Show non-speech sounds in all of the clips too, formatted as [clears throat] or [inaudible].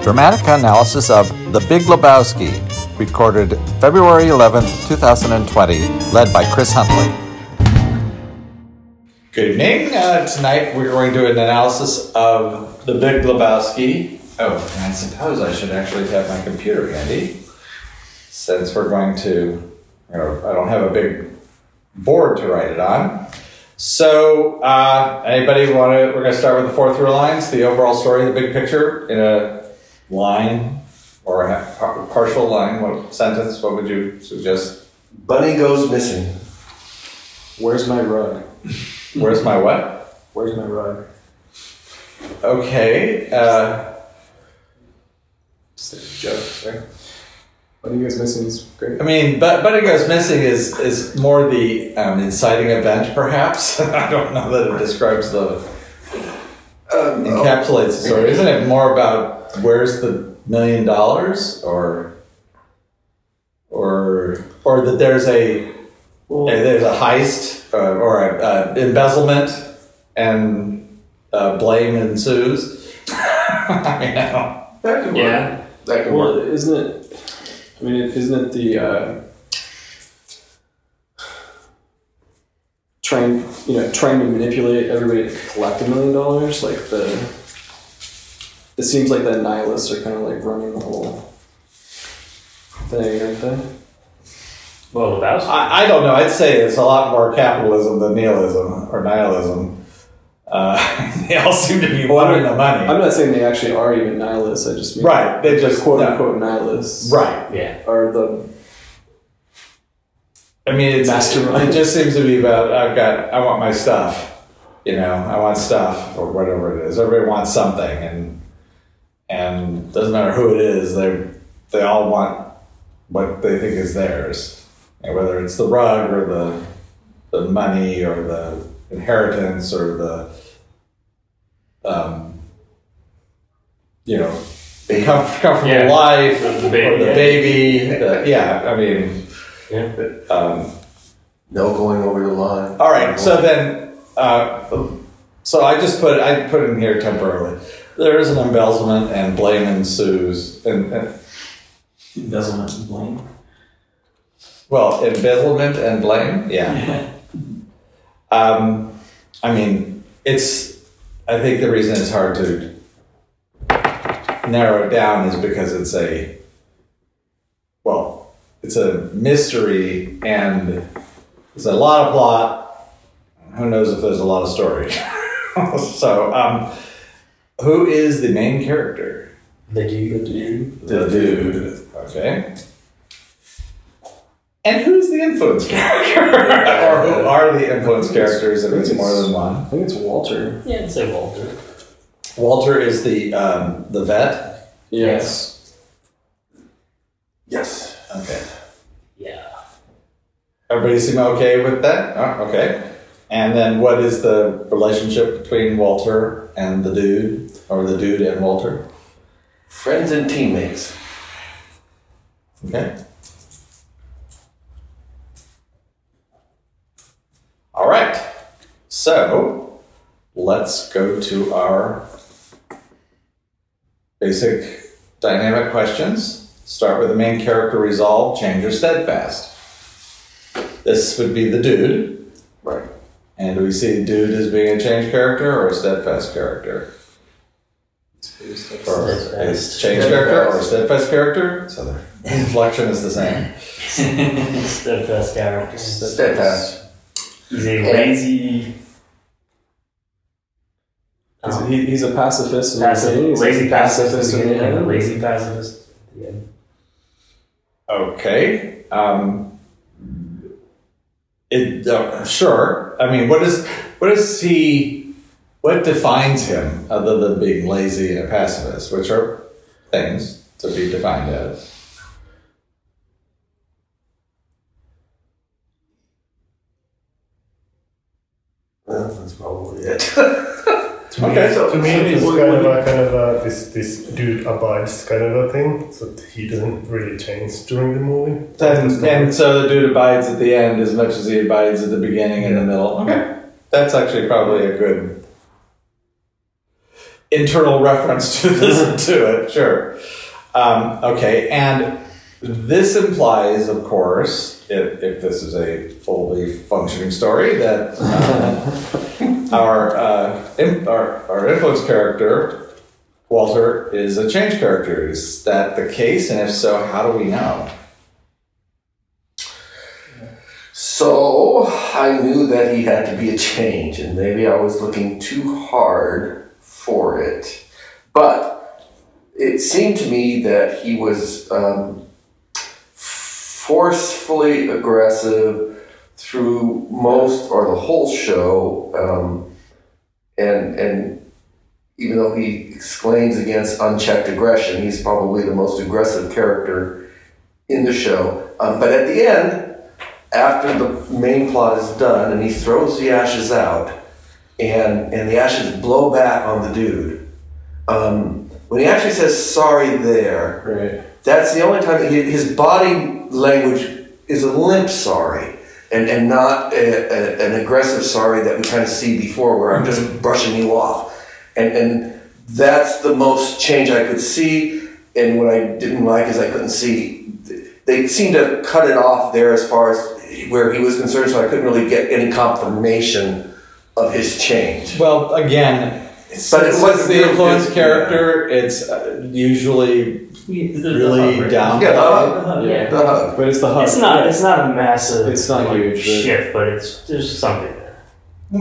Dramatica analysis of The Big Lebowski, recorded February 11th, 2020, led by Chris Huntley. Good evening. Uh, tonight we're going to do an analysis of The Big Lebowski. Oh, and I suppose I should actually have my computer handy, since we're going to, you know, I don't have a big board to write it on. So, uh, anybody want to? We're going to start with the four through lines, the overall story, the big picture, in a line or a partial line. What sentence? What would you suggest? Bunny goes missing. Where's my rug? Where's my what? Where's my rug? Okay. Uh, joke. Are you guys missing? Is great. I mean, but Bunny Goes Missing is is more the um, inciting event, perhaps. [laughs] I don't know that it describes the Um, encapsulates the story. Isn't it more about where's the million dollars, or or or that there's a Well, there's a heist uh, or a, uh, embezzlement and uh, blame ensues? I [laughs] mean, that could work. Yeah. That could well, work. isn't it? I mean, isn't it the uh, trying, you know, trying to manipulate everybody to collect a million dollars? Like the, it seems like the nihilists are kind of like running the whole thing, aren't they? Well, Lebowski. I, I don't know. I'd say it's a lot more capitalism than nihilism or nihilism. Uh, [laughs] they all seem to be wanting the money. I'm not saying they actually are even nihilists. I just mean Right, they the just- quote no. unquote nihilists right. yeah. are the I mean, it's, Mastermind. it just seems to be about I've got I want my stuff. You know, I want stuff or whatever it is. Everybody wants something, and and doesn't matter who it is. They they all want what they think is theirs, and whether it's the rug or the the money or the inheritance or the um, you know the comf- comfortable Yeah. life The- the baby, or the yeah. baby. the- yeah, I mean. Yeah. Um, No going over the line. all right, so then, uh, so I just put I put in here temporarily. There is an embezzlement and blame ensues, and, and Embezzlement and blame. well, embezzlement and blame, yeah. [laughs] Um, I mean, it's. I think the reason it's hard to narrow it down is because it's a. Well, it's a mystery and there's a lot of plot. Who knows if there's a lot of story? [laughs] so, um, who is the main character? The dude. The dude. Okay. And who's the influence character? or who are the influence characters if it's more than one? I think it's Walter. Yeah, I'd say Walter. Walter is the um, the vet. Yes. Yes. Okay. Yeah. Everybody seem okay with that? Oh, okay. And then what is the relationship between Walter and the dude, or the dude and Walter? Friends and teammates. Okay. All right. So let's go to our basic dynamic questions. Start with the main character resolve, change or steadfast. This would be the dude. Right. And do we see dude as being a change character or a steadfast character? Or a Steadfast. change character or a steadfast character? So the inflection is the same. [laughs] Steadfast character. Steadfast. He's a lazy. He's, um, he, he's a pacifist. in passive, he's lazy a pacifist in in the the end, a end. lazy pacifist. Yeah. Okay. Um, it uh, sure. I mean, what is what is he? What defines him other than being lazy and a pacifist, which are things to be defined as? Well, that's probably it. To me, to me, So it's kind of a kind of a this this dude abides kind of a thing. So he doesn't really change during the movie. And, and so the dude abides at the end as much as he abides at the beginning and the middle. Okay. That's actually probably a good internal reference to this to it. Sure. Um, okay, and this implies, of course, if, if this is a fully functioning story, that uh, [laughs] our, uh, our our influence character Walter is a change character. Is that the case? And if so, how do we know? So I knew that he had to be a change, and maybe I was looking too hard for it. But it seemed to me that he was um, forcefully aggressive through most or the whole show, um, and and even though he exclaims against unchecked aggression, he's probably the most aggressive character in the show. Um, but at the end, after the main plot is done and he throws the ashes out and and the ashes blow back on the dude um, when he actually says sorry there Right. that's the only time that he, his body language is a limp sorry and, and not a, a, an aggressive sorry that we kind of see before where I'm just mm-hmm. brushing you off. And and that's the most change I could see. And what I didn't like is I couldn't see they seemed to cut it off there as far as where he was concerned so I couldn't really get any confirmation of his change. Well, again, But it it's the influence character, it's uh, usually really down. yeah, uh, Yeah. uh, But it's the hub. It's not. It's not a massive. It's not like, huge, but- shift, but it's there's something there.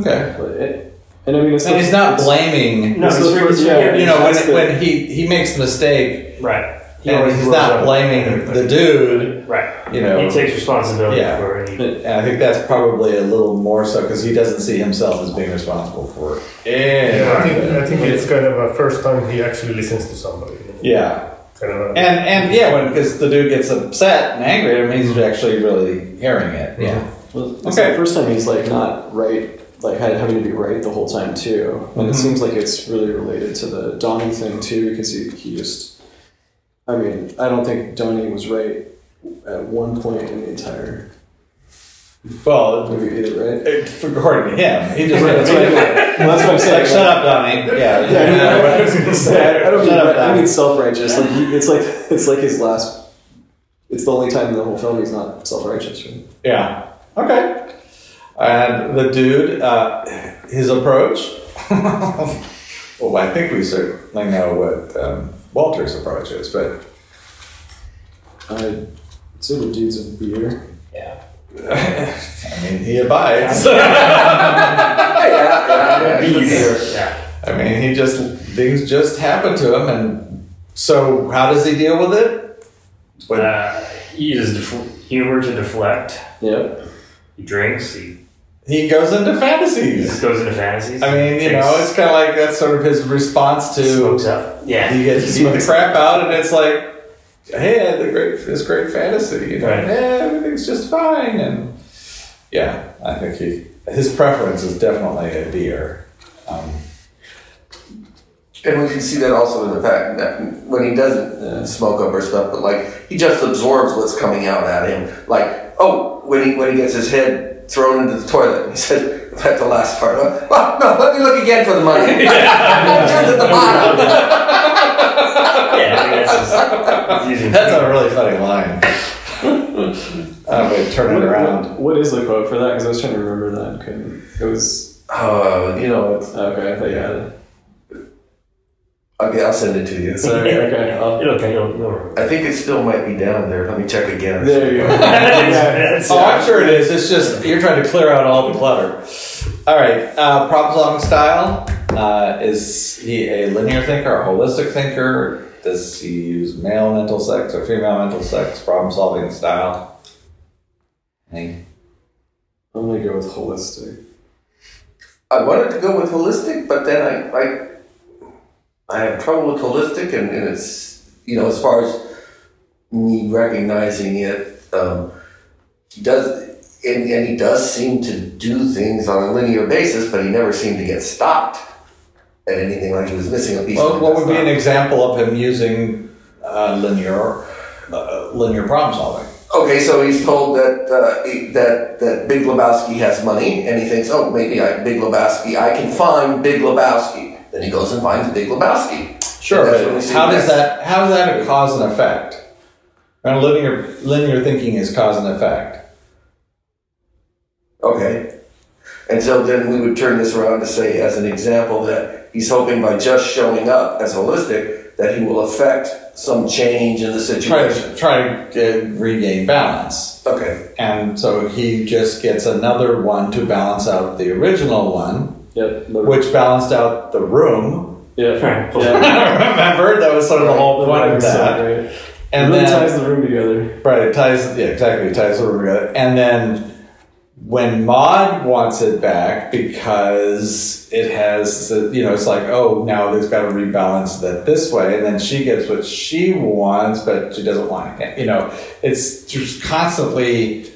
Okay. But it, and I mean, it's And the- he's not blaming. No, It's he's the first- yeah. You know, when, the- when he, he makes the mistake, right. He and he's not blaming the dude, Right. you know. He takes responsibility Yeah. for it. And I think that's probably a little more so because he doesn't see himself as being responsible for it. Yeah, I think, I think it's kind of a first time he actually listens to somebody. Yeah. Kind of And and yeah, when because the dude gets upset and angry, I mean he's actually really hearing it. Yeah. Well, it's Okay. the first time he's like not right, like having to be right the whole time too. And Mhm. it seems like it's really related to the Donnie thing too, because he, he just, I mean, I don't think Donnie was right at one point in the entire Well, movie either, right? it- according to him, he just Right, that's what I, well, that's what I'm saying. like, shut up, Donnie. Yeah. Yeah, I, mean, I, I was gonna say. I don't mean Shut up, I mean self-righteous. Like he, it's like it's like his last. It's the only time in the whole film he's not self-righteous. Right? Yeah. Okay. And the dude, uh, his approach. [laughs] well, I think we certainly know what um, Walter's approach is, but I say the dude's a beer. yeah. I mean, he abides. yeah, [laughs] yeah, yeah, I mean, he just things just happen to him, and so how does he deal with it? When- Uh, he uses def- humor to deflect. Yep. He drinks. He he goes into fantasies. goes into fantasies. I mean, you know, it's kind of like that's sort of his response to smokes up. Yeah. he gets [laughs] the crap out, and it's like, hey, I had the great this great fantasy, you know, Right. yeah, everything's just fine, and yeah, I think he his preference is definitely a beer. Um, And we can see that also in the fact that when he doesn't smoke up or stuff, but like he just absorbs what's coming out at him. Like, oh, when he when he gets his head thrown into the toilet, he says "That's the last part, oh, [laughs] well, no, let me look again for the money. [laughs] Down to the bottom. [laughs] yeah. I mean, that's just, he's using that's a really funny line. I'm going to turn it around. what- what is the quote for that? Because I was trying to remember that. Couldn't. It was Oh, you know, okay. I thought you had it. Okay, I'll send it to you. Sorry. Okay. I'll, It'll okay. You'll, you'll remember. I think it still might be down there. Let me check again. there you go. [laughs] [laughs] That's- Oh, I'm sure it is. It's just you're trying to clear out all the clutter. All right, uh, problem solving style. Uh, is he a linear thinker, a holistic thinker? Does he use male mental sex or female mental sex? Problem solving style. Any? I'm gonna go with holistic. I wanted to go with holistic, but then I I, I have trouble with holistic, and, and it's you know as far as me recognizing it, um, he does, and, and he does seem to do things on a linear basis, but he never seemed to get stopped at anything like he was missing a piece. Well, what would be an example of him using uh, linear uh, linear problem solving? Okay, so he's told that uh, he- that that Big Lebowski has money, and he thinks, oh, maybe I, Big Lebowski, I can find Big Lebowski. Then he goes and finds the Big Lebowski. Sure, And that's when we but how does next. that how is that a cause and effect? And linear linear thinking is cause and effect. Okay. And so then we would turn this around to say, as an example, that he's hoping by just showing up as holistic, that he will affect some change in the Try situation. to try to get, regain balance, Okay. and so he just gets another one to balance out the original one, Yep. the- which balanced out the room. yeah. [laughs] Right. Yeah. [laughs] Remember that was sort of the whole point of that. Right. And really then ties the room together. Right, it ties, yeah, exactly, it ties the room together. And then when Maud wants it back because it has, the- you know, it's like, oh, now there's got to rebalance that this way. And then she gets what she wants, but she doesn't want it. You know, it's just constantly,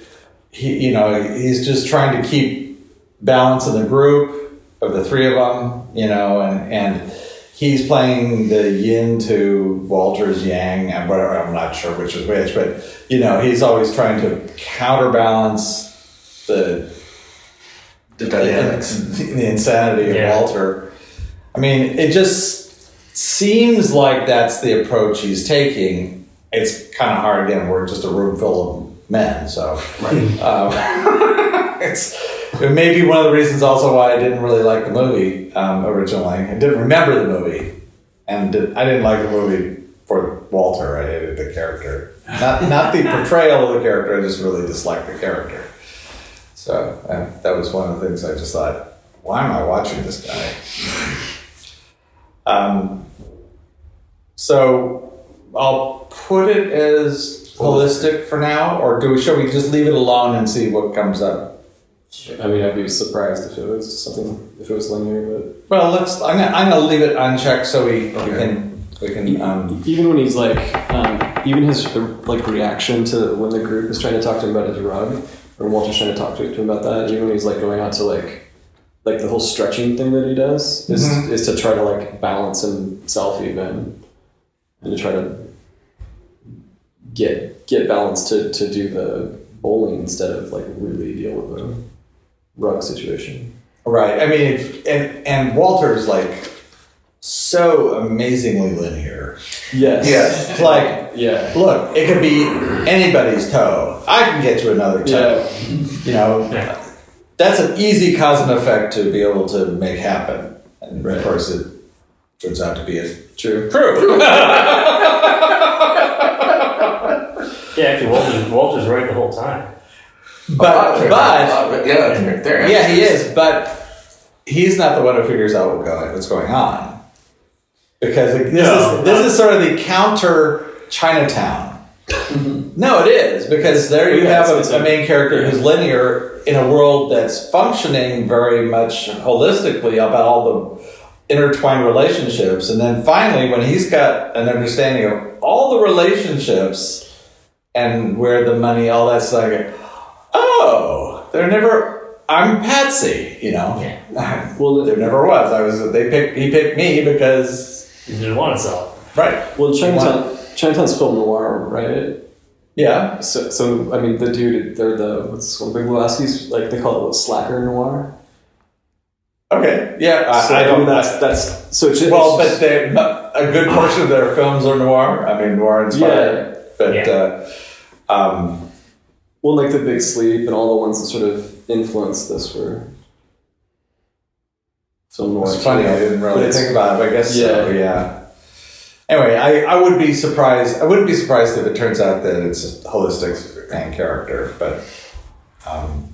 he, you know, he's just trying to keep balance in the group of the three of them, you know, and, and he's playing the yin to Walter's yang, and whatever. I'm not sure which is which, but you know, he's always trying to counterbalance the The dynamics. the, the insanity of Yeah. Walter. I mean, it just seems like that's the approach he's taking. It's kind of hard. Again, we're just a room full of men, so um, [laughs] it's it may be one of the reasons also why I didn't really like the movie um, originally. I didn't remember the movie, and did, I didn't like the movie for Walter. I hated the character, not not the [laughs] portrayal of the character. I just really disliked the character. So uh, that was one of the things I just thought, why am I watching this guy? Um, so I'll put it as holistic for now, or do we should we just leave it alone and see what comes up? I mean, I'd be surprised if it was something if it was linear, but Well, let's. I'm gonna, I'm gonna leave it unchecked so we, we can we can. Um, even when he's like, um, even his like reaction to when the group is trying to talk to him about his rug, or Walter's trying to talk to him about that, even when he's like going out to like, like the whole stretching thing that he does is Mhm. is to try to like balance himself even, and to try to get get balance to to do the bowling instead of like really deal with the rug situation. right. I mean, and and Walter's like so amazingly linear. Yes. Yes. Like Yeah. Look, it could be anybody's toe. I can get to another toe. Yeah. You know, Yeah. that's an easy cause and effect to be able to make happen. And Right. of course, it turns out to be a True. true. [laughs] Yeah, actually, Walter's, Walter's right the whole time. But, but, yeah, they're, they're yeah, he is. But he's not the one who figures out what's going on. Because this, No, is, this is sort of the counter Chinatown. [laughs] no, it is because there you Yeah, have a, a main character who's linear in a world that's functioning very much holistically about all the intertwined relationships, and then finally, when he's got an understanding of all the relationships and where the money, all that stuff, like, oh, they're never. I'm Patsy, you know. Yeah. [laughs] Well, there never was. I was. They picked. He picked me because He didn't want to sell right. Well, Chinatown, Chinatown's film noir, right? Yeah. So, so I mean, the dude, they're the what's this one? Big Lebowski's like they call it what, slacker noir. Okay. Yeah. I, So, I don't. mean, that's that's so. It's, well, it's but they a good portion of their films are noir. I mean, noir inspired. But Yeah. uh, um, well, like the Big Sleep and all the ones that sort of influenced this were film noir. it's funny. I didn't really think about it. But I guess so. Yeah. Yeah. Anyway, I, I would be surprised. I wouldn't be surprised if it turns out that it's a holistic main character, but um,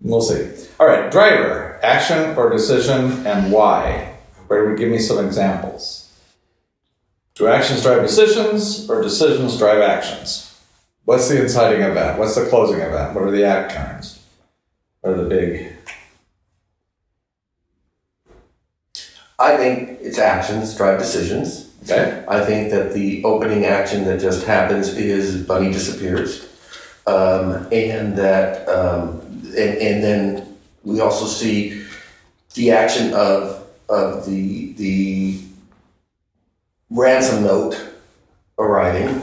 we'll see. All right, driver, action or decision, and why? Where would give me some examples? Do actions drive decisions, or decisions drive actions? What's the inciting event? What's the closing event? What are the act turns? What are the big? I think it's actions drive decisions. Okay. I think that the opening action that just happens is Bunny disappears, um, and that um, and, and then we also see the action of of the the ransom note arriving,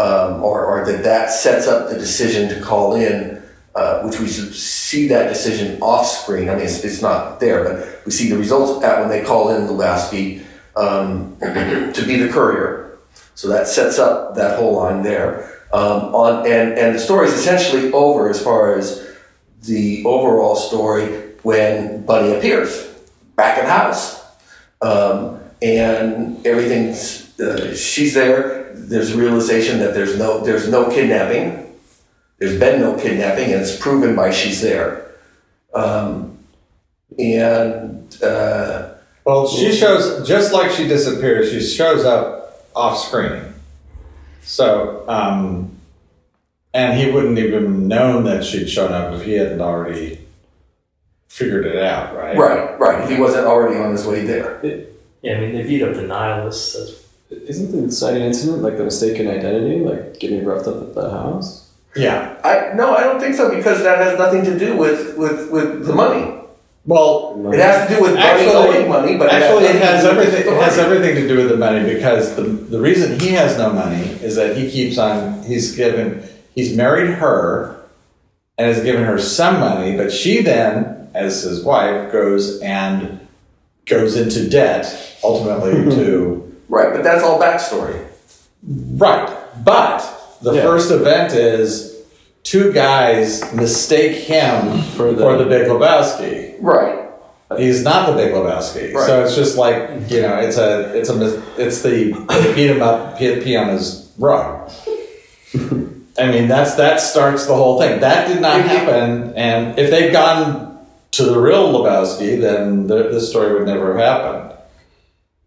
um, or or that that sets up the decision to call in uh, which we see that decision off screen. I mean, it's, it's not there, but we see the results at when they call in Lebowski um, [clears throat] to be the courier. So that sets up that whole line there. Um, on and and the story is essentially over as far as the overall story when Bunny appears back in the house, um, and everything's uh, she's there. There's a realization that there's no there's no kidnapping. There's been no kidnapping, and it's proven by she's there. Um, and uh, Well, she shows just like she disappears. She shows up off screen. So, um, and he wouldn't even known that she'd shown up if he hadn't already figured it out, right? right, right. If he wasn't already on his way there, Yeah, I mean, they beat up the nihilists. That's, Isn't the inciting incident like the mistaken identity, like getting roughed up at the house? Yeah. I no, I don't think so because that has nothing to do with with with the money. Well, It has to do with Actually- owing money, but actually, it has nothing to do with everything. It has everything to do with the money because the the reason he has no money is that he keeps on. He's given. He's married her, and has given her some money, but she then, as his wife, goes and goes into debt ultimately [laughs] to Right, but that's all backstory. right. But the Yeah. first event is two guys mistake him For for the- the Big Lebowski. Right. He's not the Big Lebowski, Right. so it's just like you know, it's a, it's a, it's the they beat him up, pee, pee on his rug. I mean, that's that starts the whole thing. That did not happen, and if they'd gone to the real Lebowski, then the, this story would never have happened.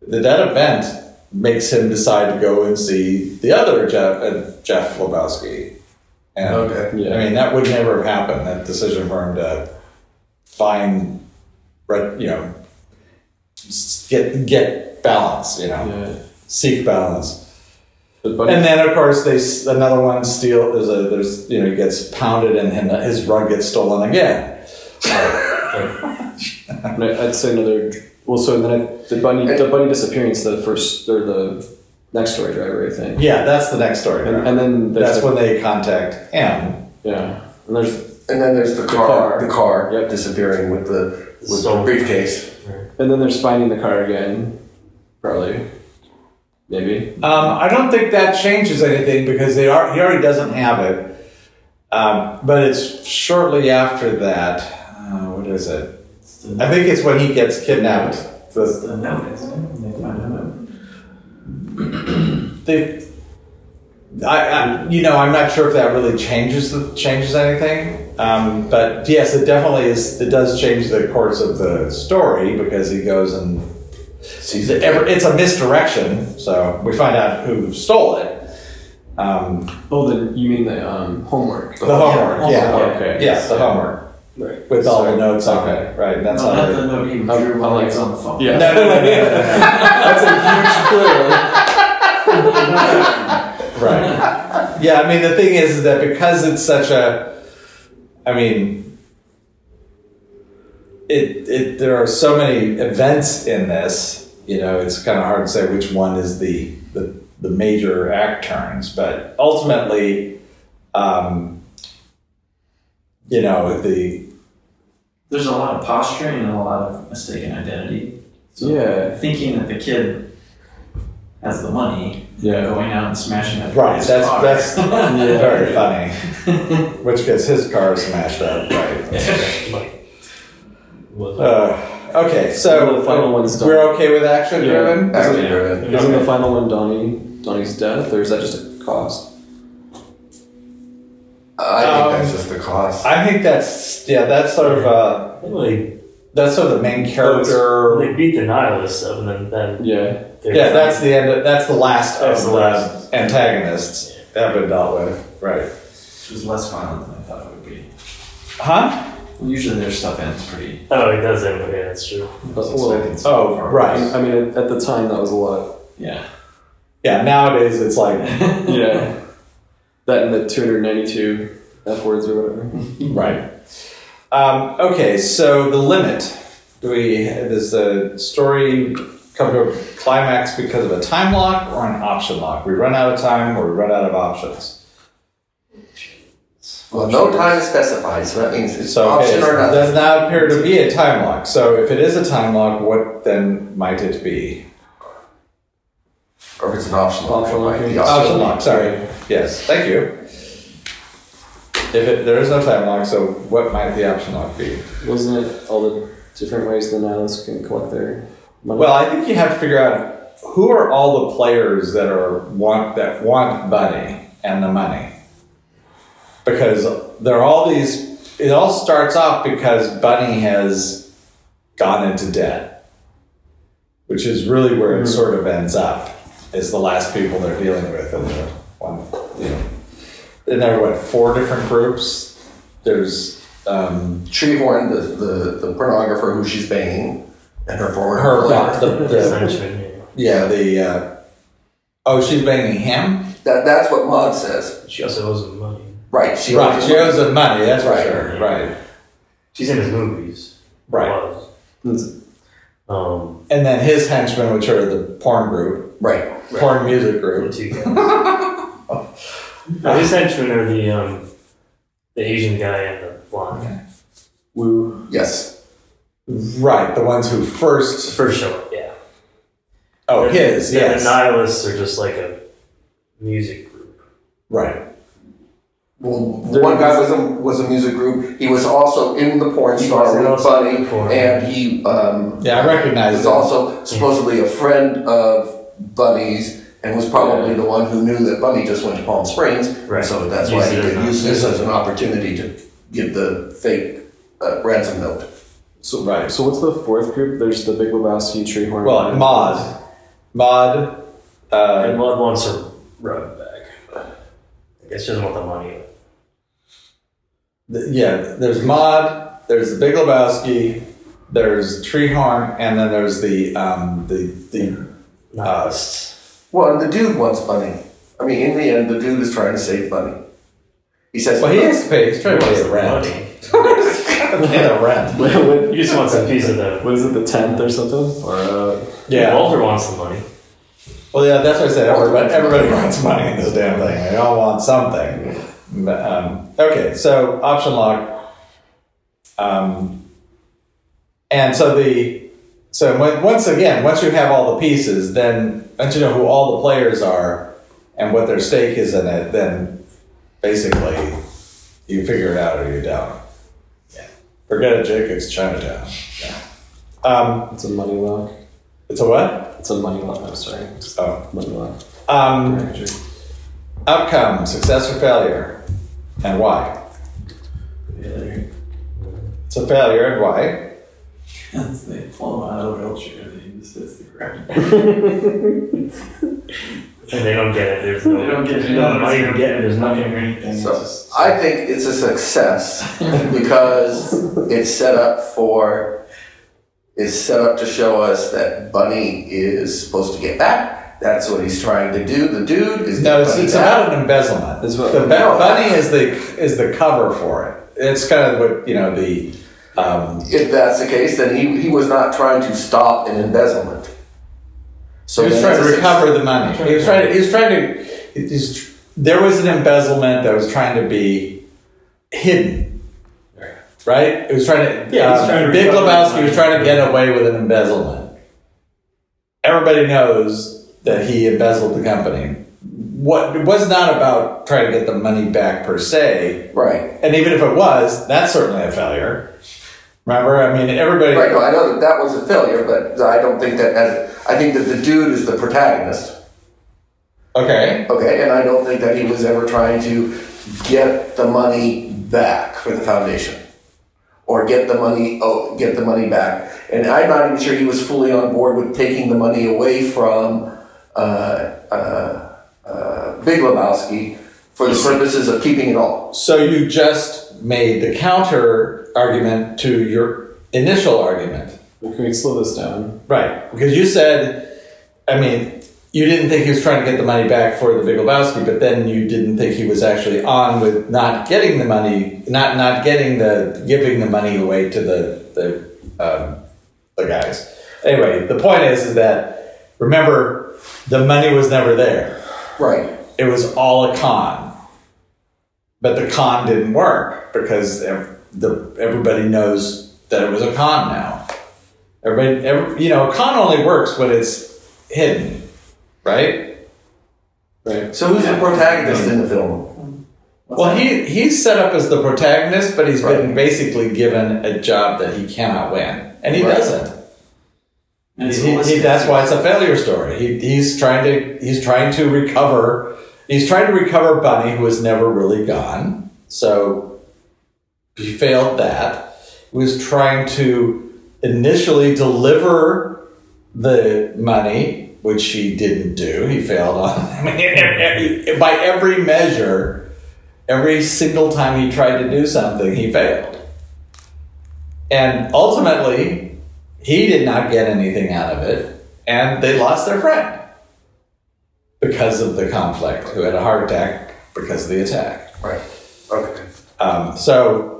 The, that event makes him decide to go and see the other Jeff, uh, Jeff Lebowski. And, Okay. Yeah. I mean, that would never have happened. That decision for him to find, re- you know, get get balance. You know, Yeah. seek balance. And then, of course, they another one steal. There's a there's you know he gets pounded and him, his rug gets stolen again. and [laughs] I'd say another. Well, so then I, the bunny, the bunny disappearance, the first or the next story driver, I think. Yeah, that's the next story. And, and then that's the- when they contact him. yeah, and there's And then there's the car, car. the car Yep. disappearing with the with the Stolen. briefcase. and then there's finding the car again, probably, maybe. Um, I don't think that changes anything because they are he already doesn't have it. Um, but it's shortly after that. Uh, what is it? It's the, I think it's when he gets kidnapped. it's The, the note, isn't it? They find a note. they, I, I, you know, I'm not sure if that really changes the changes anything. Um, but yes, it definitely is. It does change the course of the story because he goes and Sees the- ever- it's a misdirection. So we find out who stole it. Um, Oh, then you mean the um, homework? the homework, yeah, homework, okay. yeah, the homework Right. with all the notes on it, right? And that's no, how not the note he drew I'm while he like- was on the phone. Yeah. No, no, no, no, no, [laughs] That's a huge clue. Right. Yeah, I mean the thing is, is that because it's such a, I mean, it it there are so many events in this. You know, it's kind of hard to say which one is the the, the major act turns, but ultimately, um, you know, the There's a lot of posturing and a lot of mistaken identity. So Yeah. thinking that the kid has the money, Yeah. going out and smashing up right. That's car. that's [laughs] Yeah. very funny. [laughs] Which gets his car smashed up. Right. like, Uh, okay, so the final one's done. we're okay with action Yeah. driven. Action driven. Isn't the final one Donnie Donnie's death, or is that just a cost? I think Um, that's just the cost. I think that's yeah, that's sort of uh, They, that's sort of the main character. they beat the nihilists up, and then, then Yeah. they Yeah, that's the end. Of, that's the last That's of the the last. antagonists that have been dealt with. Right? Which was less violent than I thought it would be. Huh? Usually their stuff ends pretty. Oh, it does end. Yeah, that's true. But, I was well, expecting some oh, far right. worse. I mean, at the time that was a lot. Yeah. Yeah. Nowadays it's like [laughs] Yeah. That and the 292 F words or whatever. [laughs] right. Um, okay, so the limit. Do we does the story come to a climax because of a time lock or an option lock? We run out of time or we run out of options. Well, no time is specified, so that means it's So okay, option or it nothing. does not appear to be a time lock. So if it is a time lock, what then might it be? Or if it's an option. Option lock, right? The yeah. Option lock. Sorry. Yes. Thank you. If it, there is no time lock, so what might the option lock be? Wasn't it all the different ways the nihilists can collect their money? Well, I think you have to figure out who are all the players that are want that want Bunny and the money, because there are all these. It all starts off because Bunny has gone into debt, which is really where it mm-hmm. sort of ends up. Is the last people they're dealing with, and the one, you know, and there are what four different groups. There's um, Treehorn, the, the, the pornographer who she's banging, and her former her employer. the, the, Essentially, yeah the uh, oh she's banging him. That, that's what Maud says. She also owes him money. Right. She Right, she owes him money, that's for Right. sure. Right, She's in his movies. right. Um, And then his henchmen, which are the porn group, Right. Porn music the group. two guys. Uh, his henchmen are the um, the Asian guy and the blonde guy. Woo. Yes. Right, the ones who first. First show up, yeah. Oh, The- his, the, yes. The nihilists are just like a music group. Right. Well, one guy was a, was a music group. He was also in the porn He star with also Bunny, in the porn. and he um, Yeah, I recognize was him. also supposedly a friend of Bunny's, and was probably the one who knew that Bunny just went to Palm Springs. Right. So that's why he could use this as an opportunity to give the fake uh, ransom note. So, Right. so what's the fourth group? There's the Big Lebowski, Treehorn. Well, Maud, Mod, Maud. And Maud wants her rug back. I guess she doesn't want the money. th- yeah, there's Maud. there's the Big Lebowski, there's Treehorn, and then there's the, um, the, the, Nihilists. Well, and the dude wants money. I mean, in the end, the dude is trying to save money. He says, well, he has to pay, he's trying to pay Wants the the rent. money. [laughs] pay the rent. What- what- He just wants a piece of the. what is it, the tenth or something? Or uh, Yeah. Walter wants the money. Well, yeah, that's what I said. Everybody, everybody wants money in this damn thing. They all want something. But, um, okay, so option lock. Um, and so the so when, once again, once you have all the pieces, then once you know who all the players are and what their stake is in it, then basically you figure it out or you don't. Yeah. Forget it, Jake. It's Chinatown. Yeah. Um, it's a money lock. it's a what? It's a money lock. I'm sorry. It's Oh. money lock. Um, Outcome, success or failure, and why? It's a failure, and why? Because they fall out of a wheelchair and he just hits the ground. [laughs] And they don't get it. There's no. They don't get it. They don't money to get it. There's nothing nothing. or anything. So, just, I think it's a success [laughs] because it's set up for it's set up to show us that Bunny is supposed to get back. That's what he's trying to do. The dude is No, it's, it's about an embezzlement. It's what- the bu- No. bunny is the is the cover for it. It's kind of what you know the. Um, If that's the case, then he, he was not trying to stop an embezzlement. So he was trying to recover the money. He was trying. To, he was trying to. He's, there was an embezzlement that was trying to be hidden. Right? It was trying to. Yeah, he's um, trying to Big Lebowski was trying to get away with an embezzlement. Everybody knows that he embezzled the company. What it was not about trying to get the money back per se, Right. and even if it was, that's certainly a failure. Remember, I mean, everybody. Right. No, I know that that was a failure, but I don't think that as I think that the dude is the protagonist. Okay. Okay, and I don't think that he was ever trying to get the money back for the foundation, or get the money, oh, get the money back. And I'm not even sure he was fully on board with taking the money away from uh, uh, uh, Big Lebowski for the purposes of keeping it all. So you just made the counter argument to your initial argument. Can we slow this down? Right. Because you said, I mean, you didn't think he was trying to get the money back for the Big Lebowski, but then you didn't think he was actually on with not getting the money, not not getting the giving the money away to the the um, the guys. Anyway, the point is, is that remember the money was never there. Right. It was all a con. but the con didn't work because the everybody knows that it was a con now. Everybody, every, you know, a con only works when it's hidden, right? Right. So who's the protagonist in the film? Well, he he's set up as the protagonist, but he's been basically given a job that he cannot win, and he Right. doesn't. And He- he- that's why it's a failure story. He, he's trying to he's trying to recover. He's trying to recover Bunny, who was never really gone. So he failed that. He was trying to initially deliver the money, which he didn't do. He failed on. [laughs] I mean, by every measure, every single time he tried to do something, he failed. And ultimately, he did not get anything out of it, and they lost their friend because of the conflict, who had a heart attack because of the attack. Right. Okay. Um, so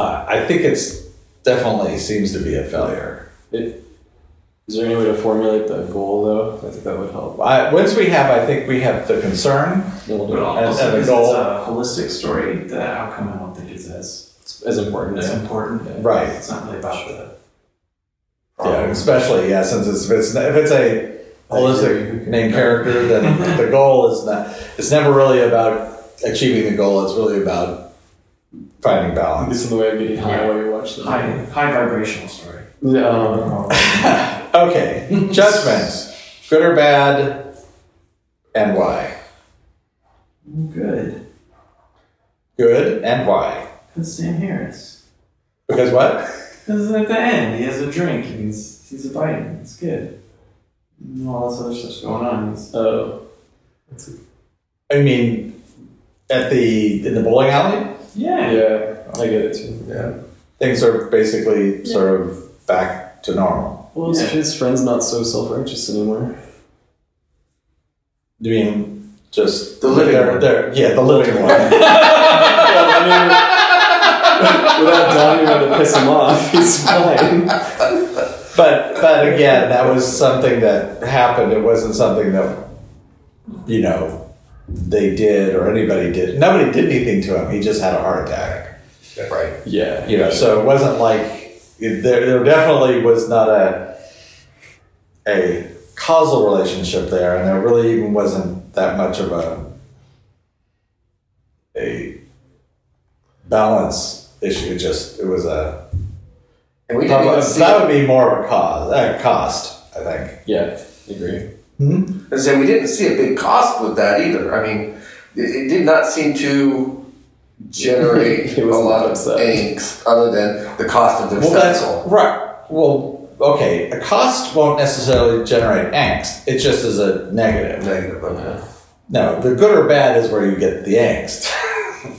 uh, I think it's definitely seems to be a failure. It, is there any way to formulate the goal though? I think that would help. I, once we have, I think we have the concern. We'll do it. also and the because goal- it's a holistic story, the outcome I don't think is as, as important. as Yeah. important. Right. It's not really about the Yeah, especially yeah, since it's, if it's if it's a holistic main character, then [laughs] the goal is not. It's never really about achieving the goal. It's really about finding It's balance. in the way of getting high while you watch the High, high vibrational story. Yeah, um, [laughs] Okay, judgment, good or bad, and why? Good. Good and why? Because Sam Harris. Because what? Because at the end, he has a drink and he's, he's a biting. It's good. And all this other stuff's going on. It's, oh, I mean, at the in the bowling alley, yeah. yeah, I get it too. Yeah. things are basically sort of back to normal. Well, his, Yeah. his friend's not so self righteous anymore. You mean just The living they're- one. they're- yeah, the living one. [laughs] Without Donnie to piss him off, [laughs] he's fine. But but again, that was something that happened. It wasn't something that you know they did or anybody did. Nobody did anything to him. He just had a heart attack. Right. Yeah, You know, so it wasn't like it, there. There definitely was not a a causal relationship there, and there really even wasn't that much of a a balance issue. It just it was a And we didn't even see. that would be more of a cause, uh, cost, I think. yeah, agree. Hmm? And say we didn't see a big cost with that either. I mean, it, it did not seem to generate [laughs] a lot of upset. angst other than the cost of their Well, that's spectacle. right. Well, okay, a cost won't necessarily generate angst. It just is a negative. Negative. Okay. No, the good or bad is where you get the angst,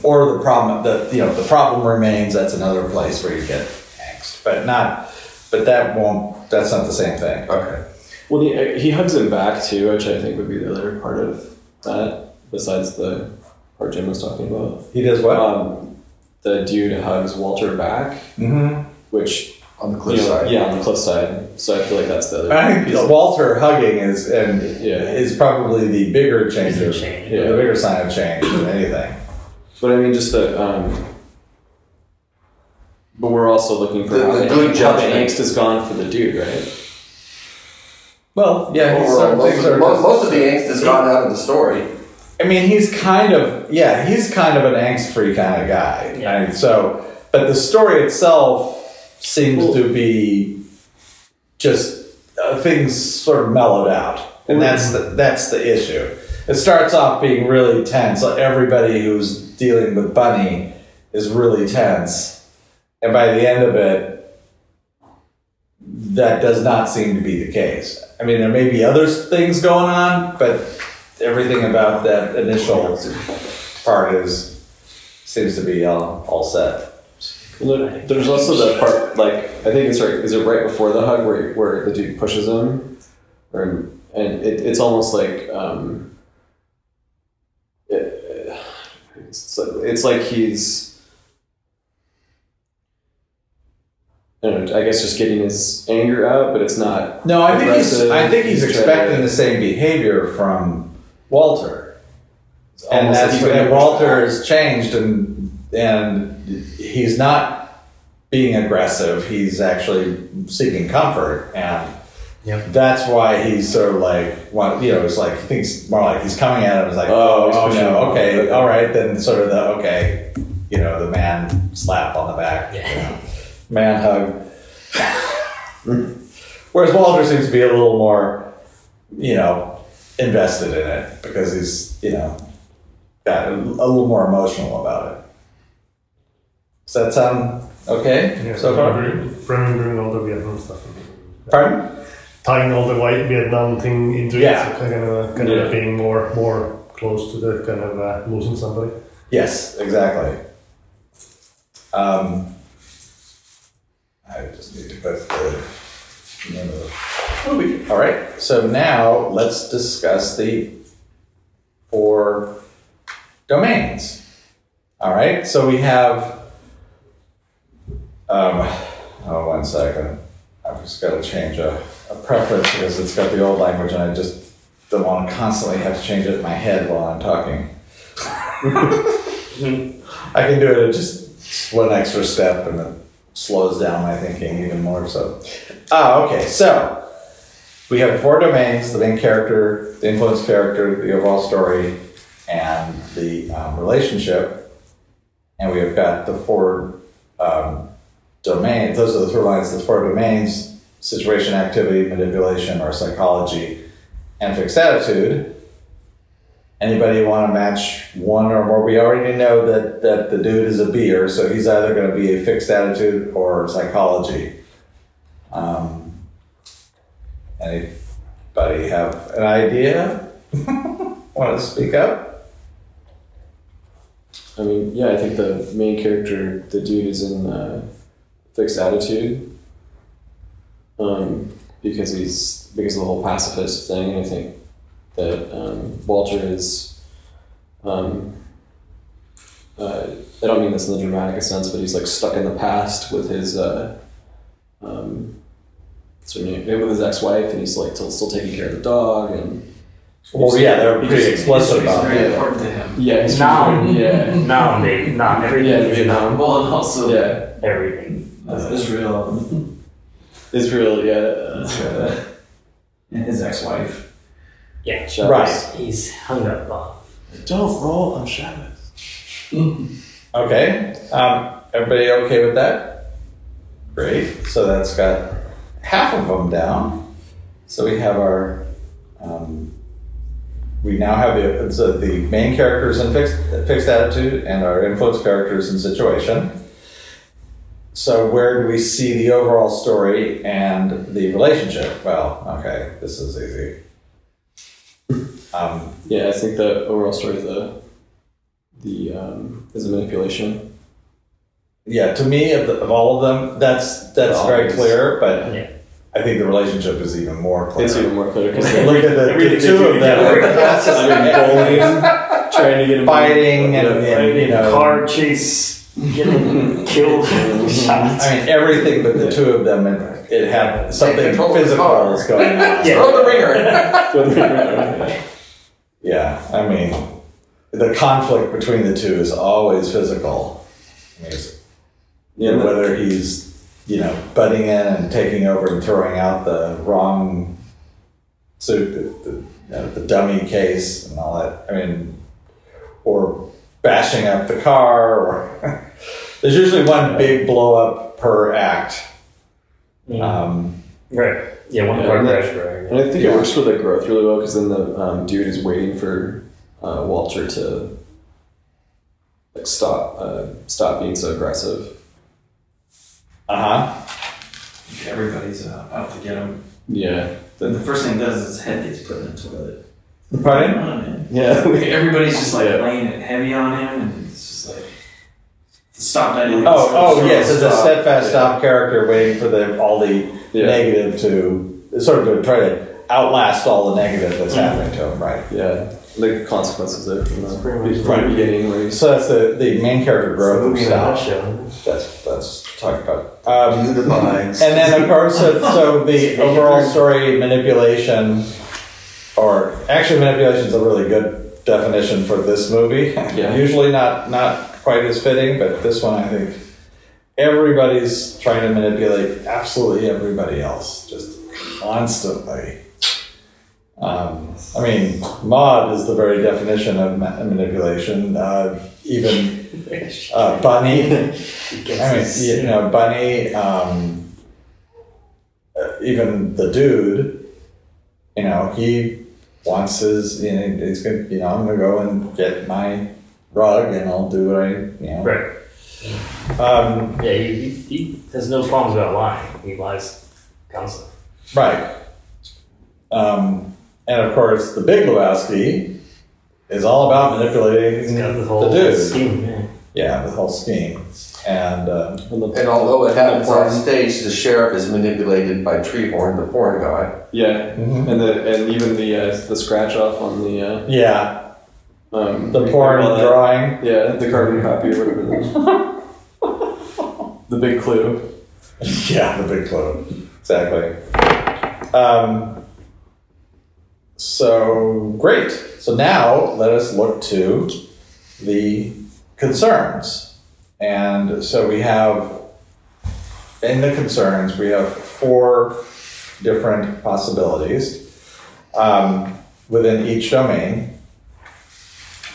[laughs] or the problem. The you know the problem remains. That's another place where you get angst, but not. But that won't. That's not the same thing. Okay. Well, he, he hugs him back too, which I think would be the other part of that, besides the part Jim was talking about. He does what? Um, the dude hugs Walter back, mm-hmm. which On the you cliff know, side. yeah, on the cliff side. So I feel like that's the other. I think piece. Walter hugging is and Yeah. is probably the bigger change. Of- change. yeah, the bigger sign of change than anything. But I mean, just the. Um, but we're also looking for The- how, the the, good how the angst is gone for the dude, right? Well, yeah, he's- Overall, some most, things of, are most, just- most of the angst has gone out of the story. I mean, he's kind of yeah, he's kind of an angst-free kind of guy. Yeah. I mean, so, but the story itself seems to be just uh, things sort of mellowed out, and that's the that's the issue. It starts off being really tense. Like everybody who's dealing with Bunny is really tense, and by the end of it, that does not seem to be the case. I mean, there may be other things going on, but everything about that initial part is seems to be all, all set. There's also the part like I think it's right. Is it right before the hug where where the dude pushes him, or and it, it's almost like um, it, it's it's like he's. I, know, I guess just getting his anger out, but it's not. No, I think he's. I think he's trying expecting to- the same behavior from Walter. and almost like that's he's gonna and push Walter has changed, and and he's not being aggressive. He's actually seeking comfort, and Yep. that's why he's sort of like, one, you know, it's like he thinks more like he's coming at him. It's like, Oh, oh, oh no, okay, all right, then sort of the okay, you know, the man slap on the back, you know, man hug. Whereas Walter seems to be a little more, you know, invested in it because he's, you know, got a, a little more emotional about it. Does that sound okay Yeah, so far? remembering all the Vietnam stuff. Pardon? Tying all the white Vietnam thing into Yeah. it, so kind of, uh, kind Yeah. of being more more close to the kind of uh, losing somebody. Yes, exactly. Um, I just need to put the name of the movie. All right, so now let's discuss the four domains. All right, so we have. Um, oh, one second. I've just got to change a, a preference because it's got the old language and I just don't want to constantly have to change it in my head while I'm talking. [laughs] I can do it just one extra step and it slows down my thinking even more so. Ah, okay, so we have four domains the main character, the influence character, the overall story, and the um, relationship. And we have got the four um, domains, those are the three lines, the four domains situation, activity, manipulation, or psychology, and fixed attitude. Anybody want to match one or more? We already know that, that the dude is a be-er, so he's either going to be a fixed attitude or psychology. Um, anybody have an idea? [laughs] want to speak up? I mean, yeah, I think the main character, the dude, is in uh, fixed attitude. Um, because he's because of the whole pacifist thing, I think that um, Walter is. Um, uh, I don't mean this in the dramatic sense, but he's like stuck in the past with his. Uh, um, what's her name? With his ex-wife, and he's like still, still taking care of the dog, and Well, yeah, they're He pretty just- explicit History's about very it. important to him. yeah, he's No. yeah, No, maybe not everything. yeah, is Vietnam. Well, and also yeah. Everything. uh, Israel Israel, yeah. Uh, and his ex-wife. Yeah. Shabbos. Right. He's hung up on. Don't roll on Shabbos. Okay. Um, everybody okay with that? Great. So that's got half of them down. So we have our. Um, we now have the so the main characters in fixed fixed attitude and our influence characters in situation. So where do we see the overall story and the relationship? Well, okay, this is easy. Um, Yeah, I think the overall story is the the um, is a manipulation. yeah, to me, of, the, of all of them, that's that's The very clear. But Yeah. I think the relationship is even more clear. It's even more clear because Look at the, the two of them [laughs] together. I mean, bowling, trying to get him fighting and, and you know, car chase, getting killed, shots. [laughs] I mean everything but the two of them, and it had something control of the physical going on. [laughs] Yeah. Throw the ringer. [laughs] Yeah, I mean, the conflict between the two is always physical. I mean, yeah, you know, whether he's you know butting in and taking over and throwing out the wrong suit, the, the, you know, the dummy case and all that. I mean, or bashing up the car, or [laughs] there's usually one big blow up per act. Um, right. Yeah, one Yeah, car and that- crash. Right. and I think Yeah. it works for the growth really well because then the um, dude is waiting for uh, Walter to like stop uh, stop being so aggressive. uh huh. Everybody's uh, out to get him. Yeah, Then the first thing he does is his head gets put in the toilet. Pardon? Come yeah. [laughs] Everybody's just like Yeah. laying it heavy on him, and it's just like stop that. Oh, oh yes, it's a steadfast Yeah. stop character waiting for the all the Yeah. negative to sort of to try to outlast all the negative that's happening to him, right? Yeah, the consequences there from the, pretty much from the beginning where he's So that's the, the main character growth Movie in a style. nutshell. That's that's talked about. Um, Dude abides. and then of course, so, [laughs] so the overall story manipulation, or actually manipulation is a really good definition for this movie. Yeah. [laughs] Usually not not quite as fitting, but this one I think everybody's trying to manipulate absolutely everybody else, just constantly. Um, I mean, Maud is the very definition of ma- manipulation. Uh, even [laughs] uh, Bunny, I mean, you know, Bunny, um, uh, even the dude, you know, he wants his, you know, he's gonna, you know, I'm gonna go and get my rug and I'll do what I, you know. Right. Um, Yeah, he, he, he has no problems about lying. He lies constantly. right. Um, and of course, the Big Lebowski is all about manipulating He's got the the whole dude. scheme. Yeah. Yeah, the whole scheme. And um, And, although it happens porn- on stage, the sheriff is manipulated by Treehorn, the porn guy. yeah, Mhm. and the and even the uh, the scratch off on the uh, yeah, um the porn drawing. Yeah, the carbon copy or whatever. the big clue. [laughs] Yeah, the big clue. Exactly. Um, so great. So now let us look to the concerns. And so we have in the concerns we have four different possibilities um, within each domain.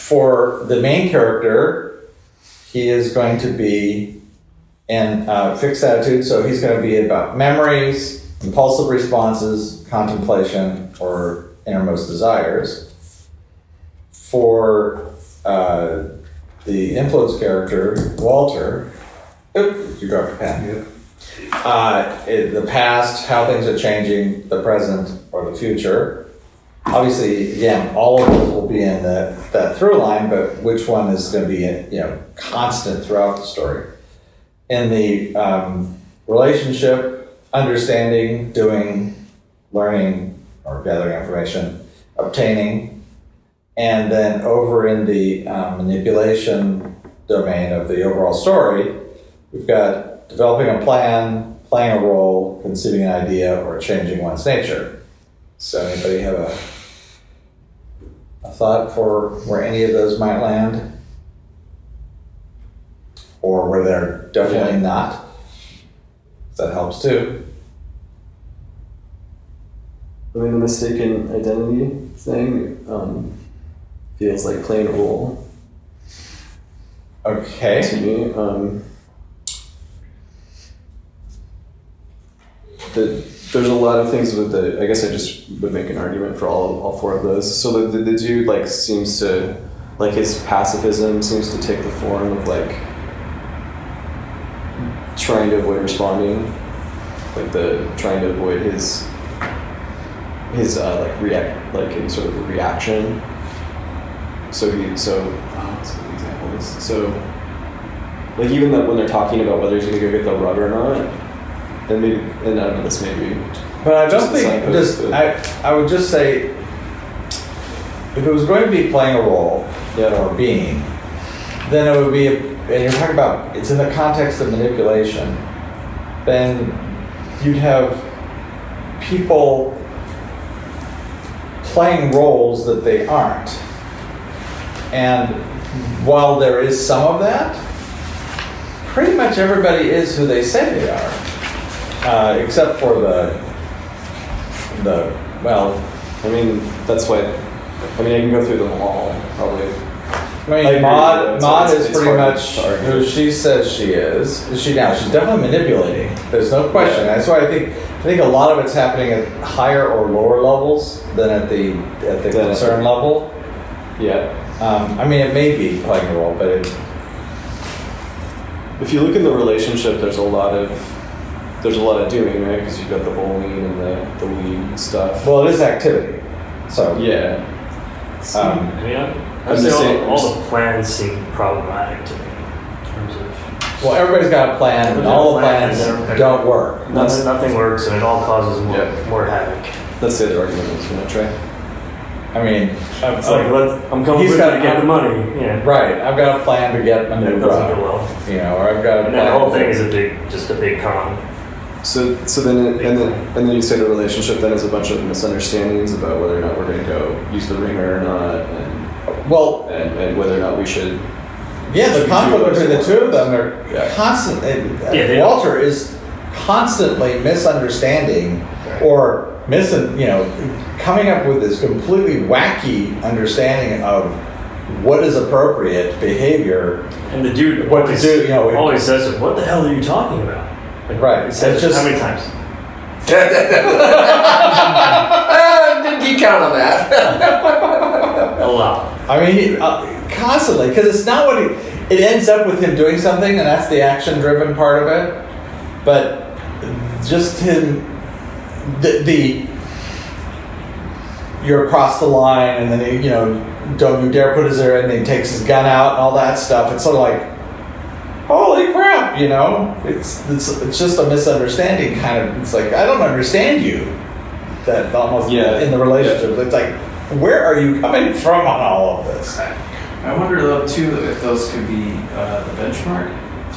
For the main character, he is going to be in uh, fixed attitude, so he's going to be about memories, impulsive responses, contemplation, or innermost desires. For uh, the influence character, Walter, oop, you dropped your pen. Uh, the past, how things are changing, the present, or the future. Obviously, again, all of those will be in the, that through line, but which one is going to be, you know, constant throughout the story? in the um, relationship, understanding, doing, learning, or gathering information, obtaining, and then over in the um, manipulation domain of the overall story, we've got developing a plan, playing a role, conceiving an idea, or changing one's nature. So, anybody have a, a thought for where any of those might land? or where they're definitely not. That helps too. I mean, the mistaken identity thing um, feels like playing a role Okay. to me. Um, the, there's a lot of things with the. I guess I just would make an argument for all all four of those. So the, the, the dude like seems to like his pacifism seems to take the form of like trying to avoid responding, like the trying to avoid his his uh, like react like any sort of reaction. So he so oh, example? So like even that when they're talking about whether he's gonna go get the rug or not, and maybe and I don't know this maybe But I don't think just but- I I would just say if it was going to be playing a role Yeah. or being, then it would be and you're talking about it's in the context of manipulation, then you'd have people playing roles that they aren't. And while there is some of that, pretty much everybody is who they say they are, uh, except for the the well. I mean that's what I mean I can go through them all probably. I mean, agree, Maud, Maud is pretty much who she says she is. Is she now? She's definitely manipulating. There's no question. That's why I think I think a lot of it's happening at higher or lower levels than at the at the Than at concern level. Yeah. Um, I mean, it may be playing a role, but it, If you look in the relationship, there's a lot of there's a lot of doing right because you've got the bowling and the the weed stuff. well, it is activity. So yeah. Um, I mean, I, I'm I'd just all, saying- all the plans seem problematic to me in terms of well, everybody's got a plan, and Everybody's all the got plan, plans and don't work. nothing, nothing works and it all causes more, Yeah. more havoc. That's the other argument is going to try. I mean, It's like, let's, I'm coming He's with got- to get the money. Yeah. right? I've got a plan to get my That new doesn't go well. You know, or I've got a And plan. then the whole thing is a big, just a big con. So so then it, and then and then you say the relationship then is a bunch of misunderstandings about whether or not we're going to go use the ringer or not. And Well, and, and whether or not we should. yeah, the Should we conflict between the two of them are Yeah. constant. uh, Yeah, they- Walter is constantly misunderstanding or mis you know coming up with this completely wacky understanding of what is appropriate behavior. And the dude What to always, do, you know, always says, "What the hell are you talking about?" Like, Right, He says just- how many times? Didn't [laughs] you count on that? [laughs] A lot. I mean, he, uh, constantly because it's not what he. It ends up with him doing something, and that's the action-driven part of it. But just him, the, the you're across the line, and then he, you know, don't you dare put his ear in, and he takes his gun out, and all that stuff. It's sort of like, holy you know, it's it's it's just a misunderstanding, kind of. It's like I don't understand you. That almost Yeah. in the relationship, it's like, where are you coming from on all of this? I wonder though too if those could be uh, the benchmark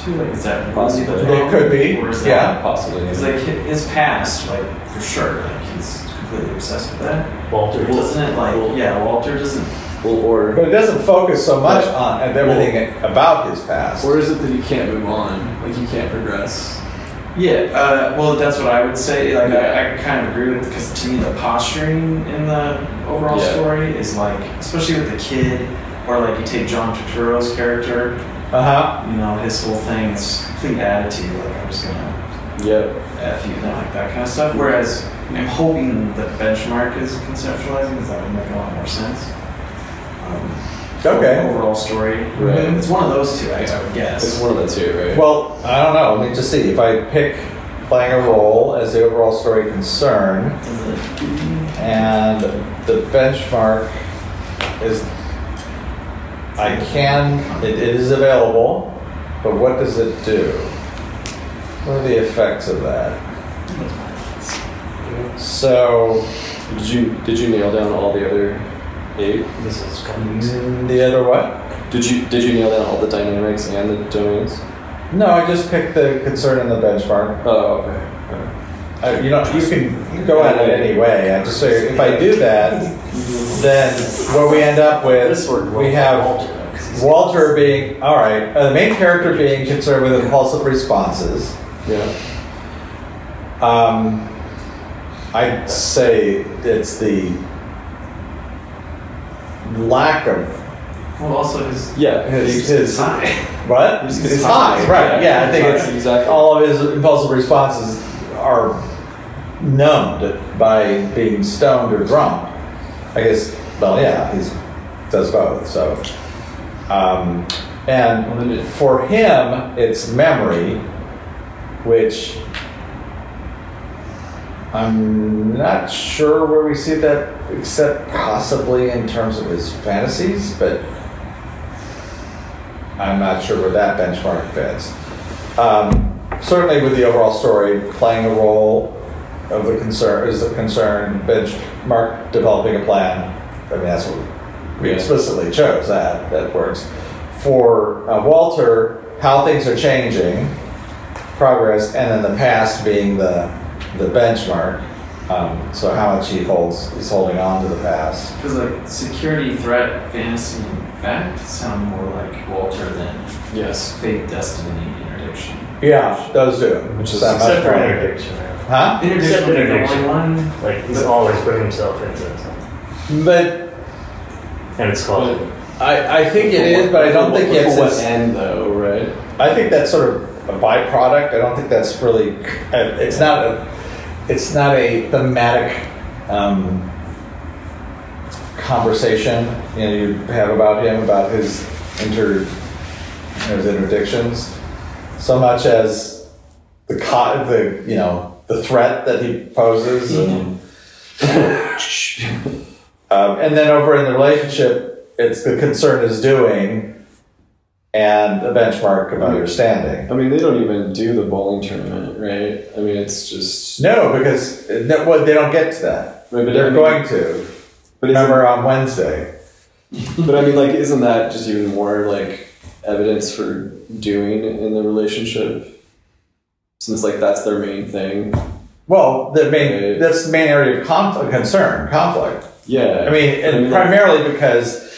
too. Like, is that really Possibly. the They problem? could be, Or is yeah. That, Possibly. Because like his past, like for sure, like he's completely obsessed with that. Walter Doesn't it? Like Well, yeah, Walter doesn't. Well, or But it doesn't focus so much on everything about his past. or is it that you can't move on? Like you can't progress. Yeah, uh, well, that's what I would say. Like, Yeah. I, I kind of agree with because to me, the posturing in the overall Yeah. story is like, especially with the kid, or like you take John Turturro's character, Uh huh. you know, his whole thing is complete attitude. Like, I'm just gonna Yep. F you, know, like that kind of stuff. Whereas I'm hoping that benchmark is conceptualizing because that would make a lot more sense. Okay. Overall story. Right. It's one of those two, I, I would It's one of the two, right? Well, I don't know. Let me just see. If I pick playing a role as the overall story concern, Does it- and the benchmark is, I can, it, it is available, but what does it do? What are the effects of that? So, did you did you nail down all the other eight? This is coming. the other what? Did you did you nail down all the dynamics and the domains? No, I just picked the concern and the benchmark. Oh, okay. Uh, you know, you can, go at it any way. I just say if I do that, then what we end up with, worked well we have Walter, though, 'cause he's- Walter being all right, uh, the main character being concerned with impulsive responses. Yeah. Um, I'd say it's the lack of Well, also his Yeah. his, his high. what? His he's high, right? Yeah, I think it's exactly. all of his impulsive responses are numbed by being stoned or drunk. I guess. Well, yeah, he does both. So, um, and for him, it's memory, which I'm not sure where we see that, except possibly in terms of his fantasies, but I'm not sure where that benchmark fits. Um, certainly, with the overall story playing a role of the concern is the concern. Benchmark developing a plan. I mean, that's what we explicitly chose. That that works. For uh, Walter, how things are changing, progress, and then the past being the the benchmark. Um, so how much he holds, he's holding on to the past. Because like security, threat, fantasy, and fact sound more like Walter than Yes. fate, destiny, interdiction. Yeah, those do. Which is- that much Except for more. interdiction. Huh? Interdiction Except would be the interdiction. one. Like he's always putting himself into something, But and it's called. I, I think it is, but I don't think it's it's. what end though, right? I think that's sort of a byproduct. I don't think that's really. uh, It's not a. It's not a thematic um, conversation you know you have about him about his inter his interdictions, so much as the co- the you know the threat that he poses and. [laughs] um, and then over in the relationship, it's the concern is doing and a benchmark of understanding. I mean, they don't even do the bowling tournament, right? I mean, it's just. No, because no, well, they don't get to that. Right, but They're I mean- going to. But Remember on Wednesday. [laughs] But I mean, like, isn't that just even more like evidence for doing in the relationship? Since like that's their main thing. Well, the main Right. that's the main area of conflict, concern, conflict. Yeah. I mean, and like, primarily because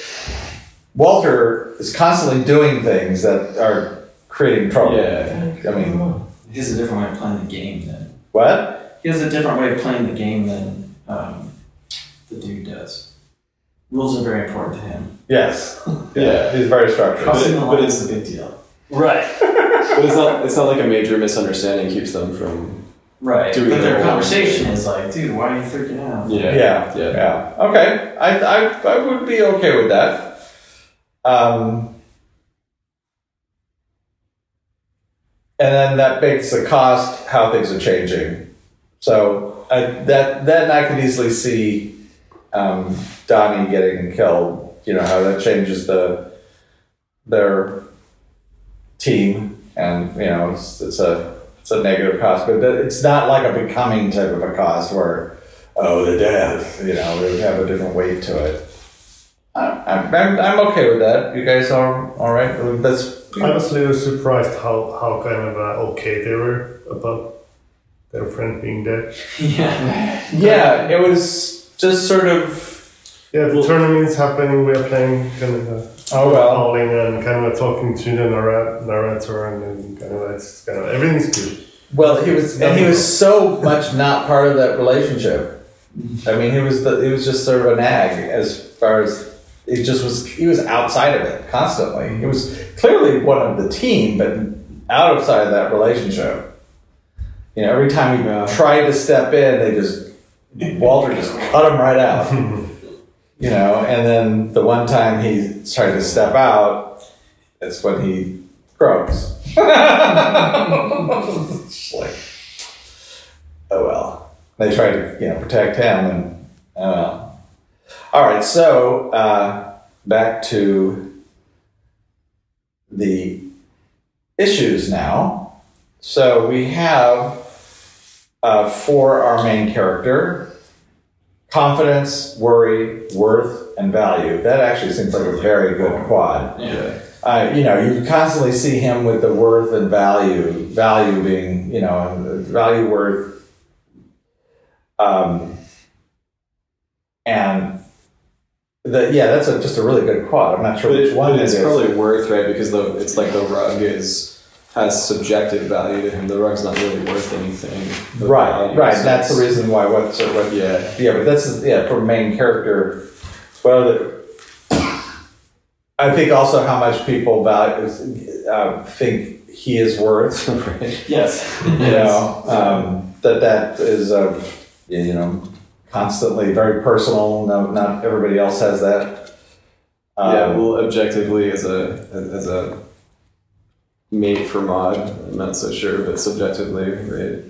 Walter is constantly doing things that are creating trouble. Yeah. I mean, He has a different way of playing the game than what? he has a different way of playing the game than um, the dude does. Rules are very important to him. Yes. [laughs] Yeah. He's very structured. Crossing the but it's- a big deal. Right. [laughs] But it's not. It's not like a major misunderstanding keeps them from. Right. Doing but their their conversation is like, dude, why are you freaking out? Yeah. Yeah, Yeah. yeah. Okay, I, I, I would be okay with that. Um, and then that makes the cost how things are changing. So I, that then I could easily see um, Donnie getting killed. You know how that changes the their team, and you know it's, it's a it's a negative cost, but it's not like a becoming type of a cost where oh, the death, you know, it would have a different weight to it. I, I'm, I'm, I'm okay with that. You guys are all right? That's I was a little surprised how, how kind of uh, okay they were about their friend being dead. [laughs] yeah. yeah. It was just sort of Yeah, the tournament's happening, we're playing kind of uh, oh well. howling and kind of talking to the narrat- narrator and then kind of it's kind of everything's good. Well, he was, and he was so much not part of that relationship. I mean, he was the, he was just sort of a nag as far as it just was. He was outside of it constantly. He was clearly one of the team, but outside of that relationship. You know, every time he Yeah. tried to step in, they just Walter just cut him right out. [laughs] you know, and then the one time he tried to step out, that's when he croaks. [laughs] Like, oh well. They try to, you know, protect him, and oh well. All right, so uh, back to the issues now. So we have uh, for our main character confidence, worry, worth, and value. That actually seems like a very good quad. Yeah. Uh, you know, you constantly see him with the worth and value, value being, you know, value worth. Um, and the, yeah, that's a, just a really good quad. I'm not sure But, which it, one it it's is. probably worth right because the it's like the rug is has subjective value to him. The rug's not really worth anything. Right, value right. is- That's the reason why. What's what? Yeah. Yeah, but that's yeah for main character. Well, the, I think also how much people value uh, think he is worth. right. [laughs] Yes. you know [laughs] um, that that is of you know constantly very personal. No, not everybody else has that. Um, yeah. Well, objectively, as a as a mate for Maud, I'm not so sure, but subjectively, right?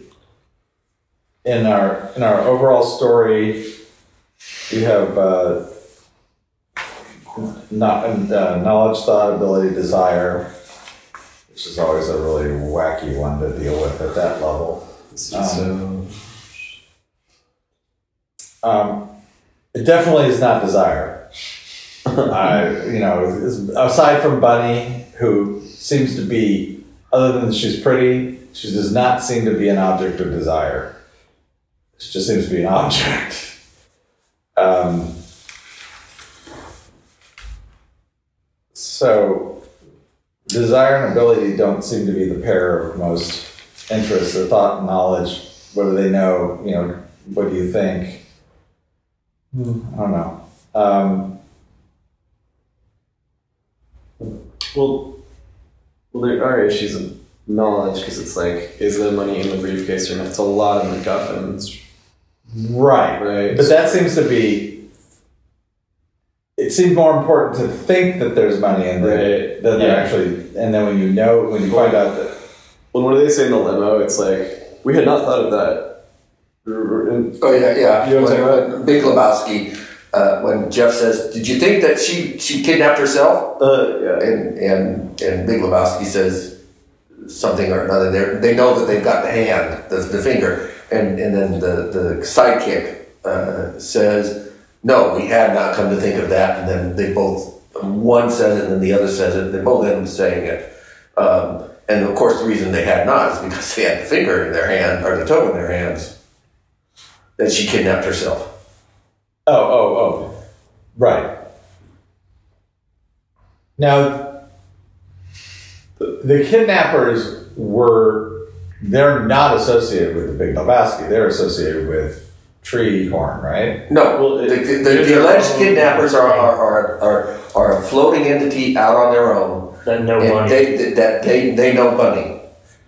in our in our overall story, we have uh, not uh, knowledge, thought, ability, desire, which is always a really wacky one to deal with at that level. So Um, it definitely is not desire. [laughs] I, you know, aside from Bunny, who seems to be, other than she's pretty, she does not seem to be an object of desire. She just seems to be an object. [laughs] Um, so, desire and ability don't seem to be the pair of most interest. The thought and knowledge, what do they know? You know, what do you think? Hmm, I don't know. Um, well, well, there are issues of knowledge because it's like, is the money in the briefcase or not? It's a lot of MacGuffins, right. right? But that seems to be. It seems more important to think that there's money in there Right. than there actually. And then when you know, when you find out that. When what do they say in the limo? It's like we had not thought of that. And- Oh yeah, yeah. You know what I'm when, talking when Big Lebowski, uh, when Jeff says, "Did you think that she she kidnapped herself?" Uh, yeah. and and and Big Lebowski says something or another. They they know that they've got the hand, the, the finger, and and then the the sidekick uh, says, "No, we had not come to think of that." And then they both one says it, and then the other says it. They both end up saying it. Um, and of course, the reason they had not is because they had the finger in their hand or the toe in their hands. That she kidnapped herself. Oh, oh, oh. Right. Now, the, the kidnappers were, they're not associated with the Big Lebowski. They're associated with Treehorn, right? No, Well, the, the, the, the alleged kidnappers are, are, are, are, are a floating entity out on their own. That no and money. they, that- that, they, they know money.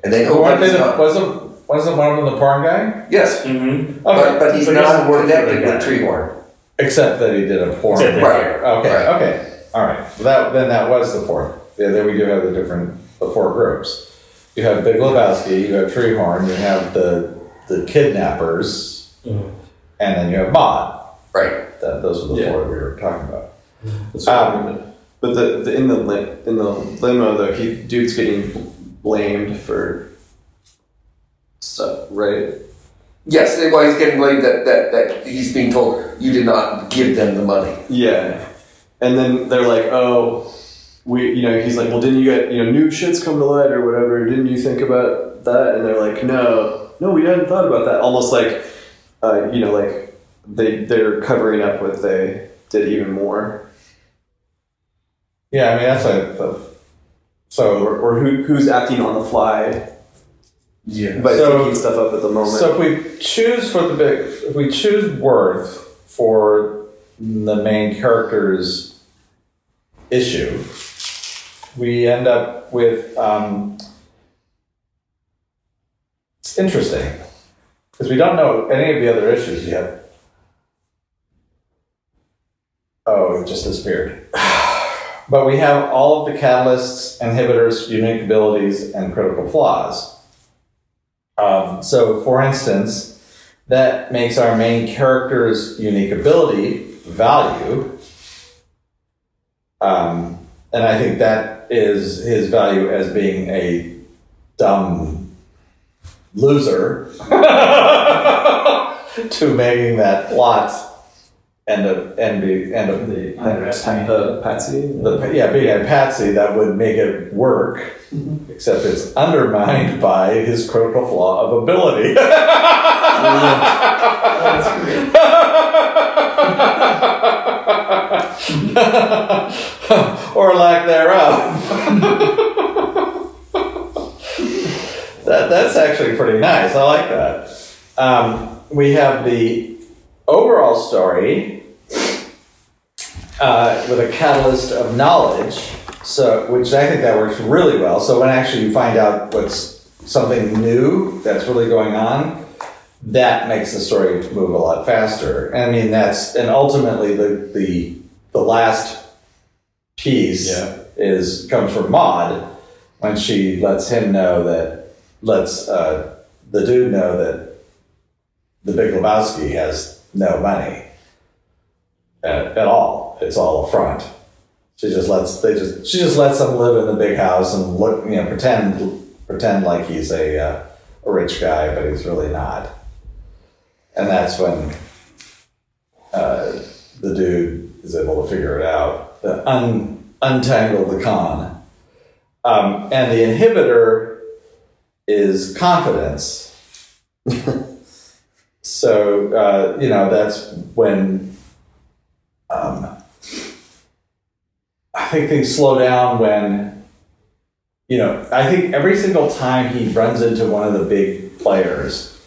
And they know Weren't they Bunny's the, wasn't, wasn't one of them the porn guy? Yes, mm-hmm. but, but he's But not doesn't work the connected with guy. Treehorn. Except that he did a porn. Except that- Right. Okay, Right. okay, all right. Well, that then that was the fourth. Yeah, then we do have the different the four groups. You have Big Lebowski, you have Treehorn, you have the the kidnappers, Mhm. and then you have Maud. Right. That, those are the Yeah. four that we were talking about. That's what Um, meant. But the, the in the li- in the limo though, he dude's getting blamed for stuff, right? Yes, well, he's getting blamed that, that, that he's being told you did not give them the money. Yeah, and then they're like, oh, we, you know, he's like, well, didn't you get, you know, new shit's come to light or whatever? Didn't you think about that? And they're like, no, no, we hadn't thought about that. Almost like, uh, you know, like they they're covering up what they did even more, Yeah, I mean that's like the so or, or who who's acting on the fly, Yeah. but So- thinking stuff up at the moment. so if we choose for the big if we choose Worth for the main character's issue, we end up with um, it's interesting because we don't know any of the other issues yet. Oh, it just disappeared. [sighs] But we have all of the catalysts, inhibitors, unique abilities, and critical flaws. Um, so, for instance, that makes our main character's unique ability value. Um, and I think that is his value as being a dumb loser [laughs] to making that plot end up end be end up the Underestimate. uh, Patsy. the yeah. being a patsy that would make it work except it's undermined by his critical flaw of ability. [laughs] Or lack thereof. [laughs] That, that's actually pretty nice. I like that. Um, we have the overall story uh, with a catalyst of knowledge, so which I think that works really well. So when actually you find out what's something new that's really going on, that makes the story move a lot faster. I mean, that's and ultimately the the the last piece Yeah. is comes from Maud when she lets him know that lets uh, the dude know that the Big Lebowski has no money at, at all. It's all a front. She just lets they just she just lets him live in the big house and look you know pretend pretend like he's a uh, a rich guy, but he's really not. And that's when uh, the dude is able to figure it out, the un, untangle the con. Um, and the inhibitor is confidence. [laughs] so uh, you know that's when um, I think things slow down when you know I think every single time he runs into one of the big players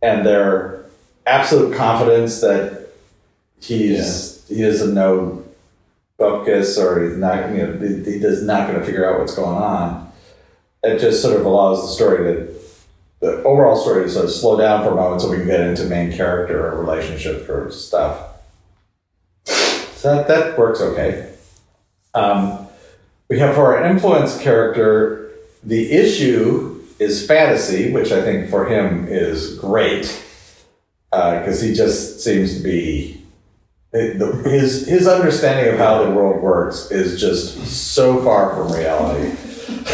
and their absolute confidence that he's he doesn't know focus or he's not you know he, he not going to figure out what's going on it just sort of allows the story to the overall story to sort of slow down for a moment so we can get into main character or relationship or stuff so that, that works okay um, we have for our influence character the issue is fantasy which i think for him is great because he just seems to be it- the- his his understanding of how the world works is just so far from reality. [laughs]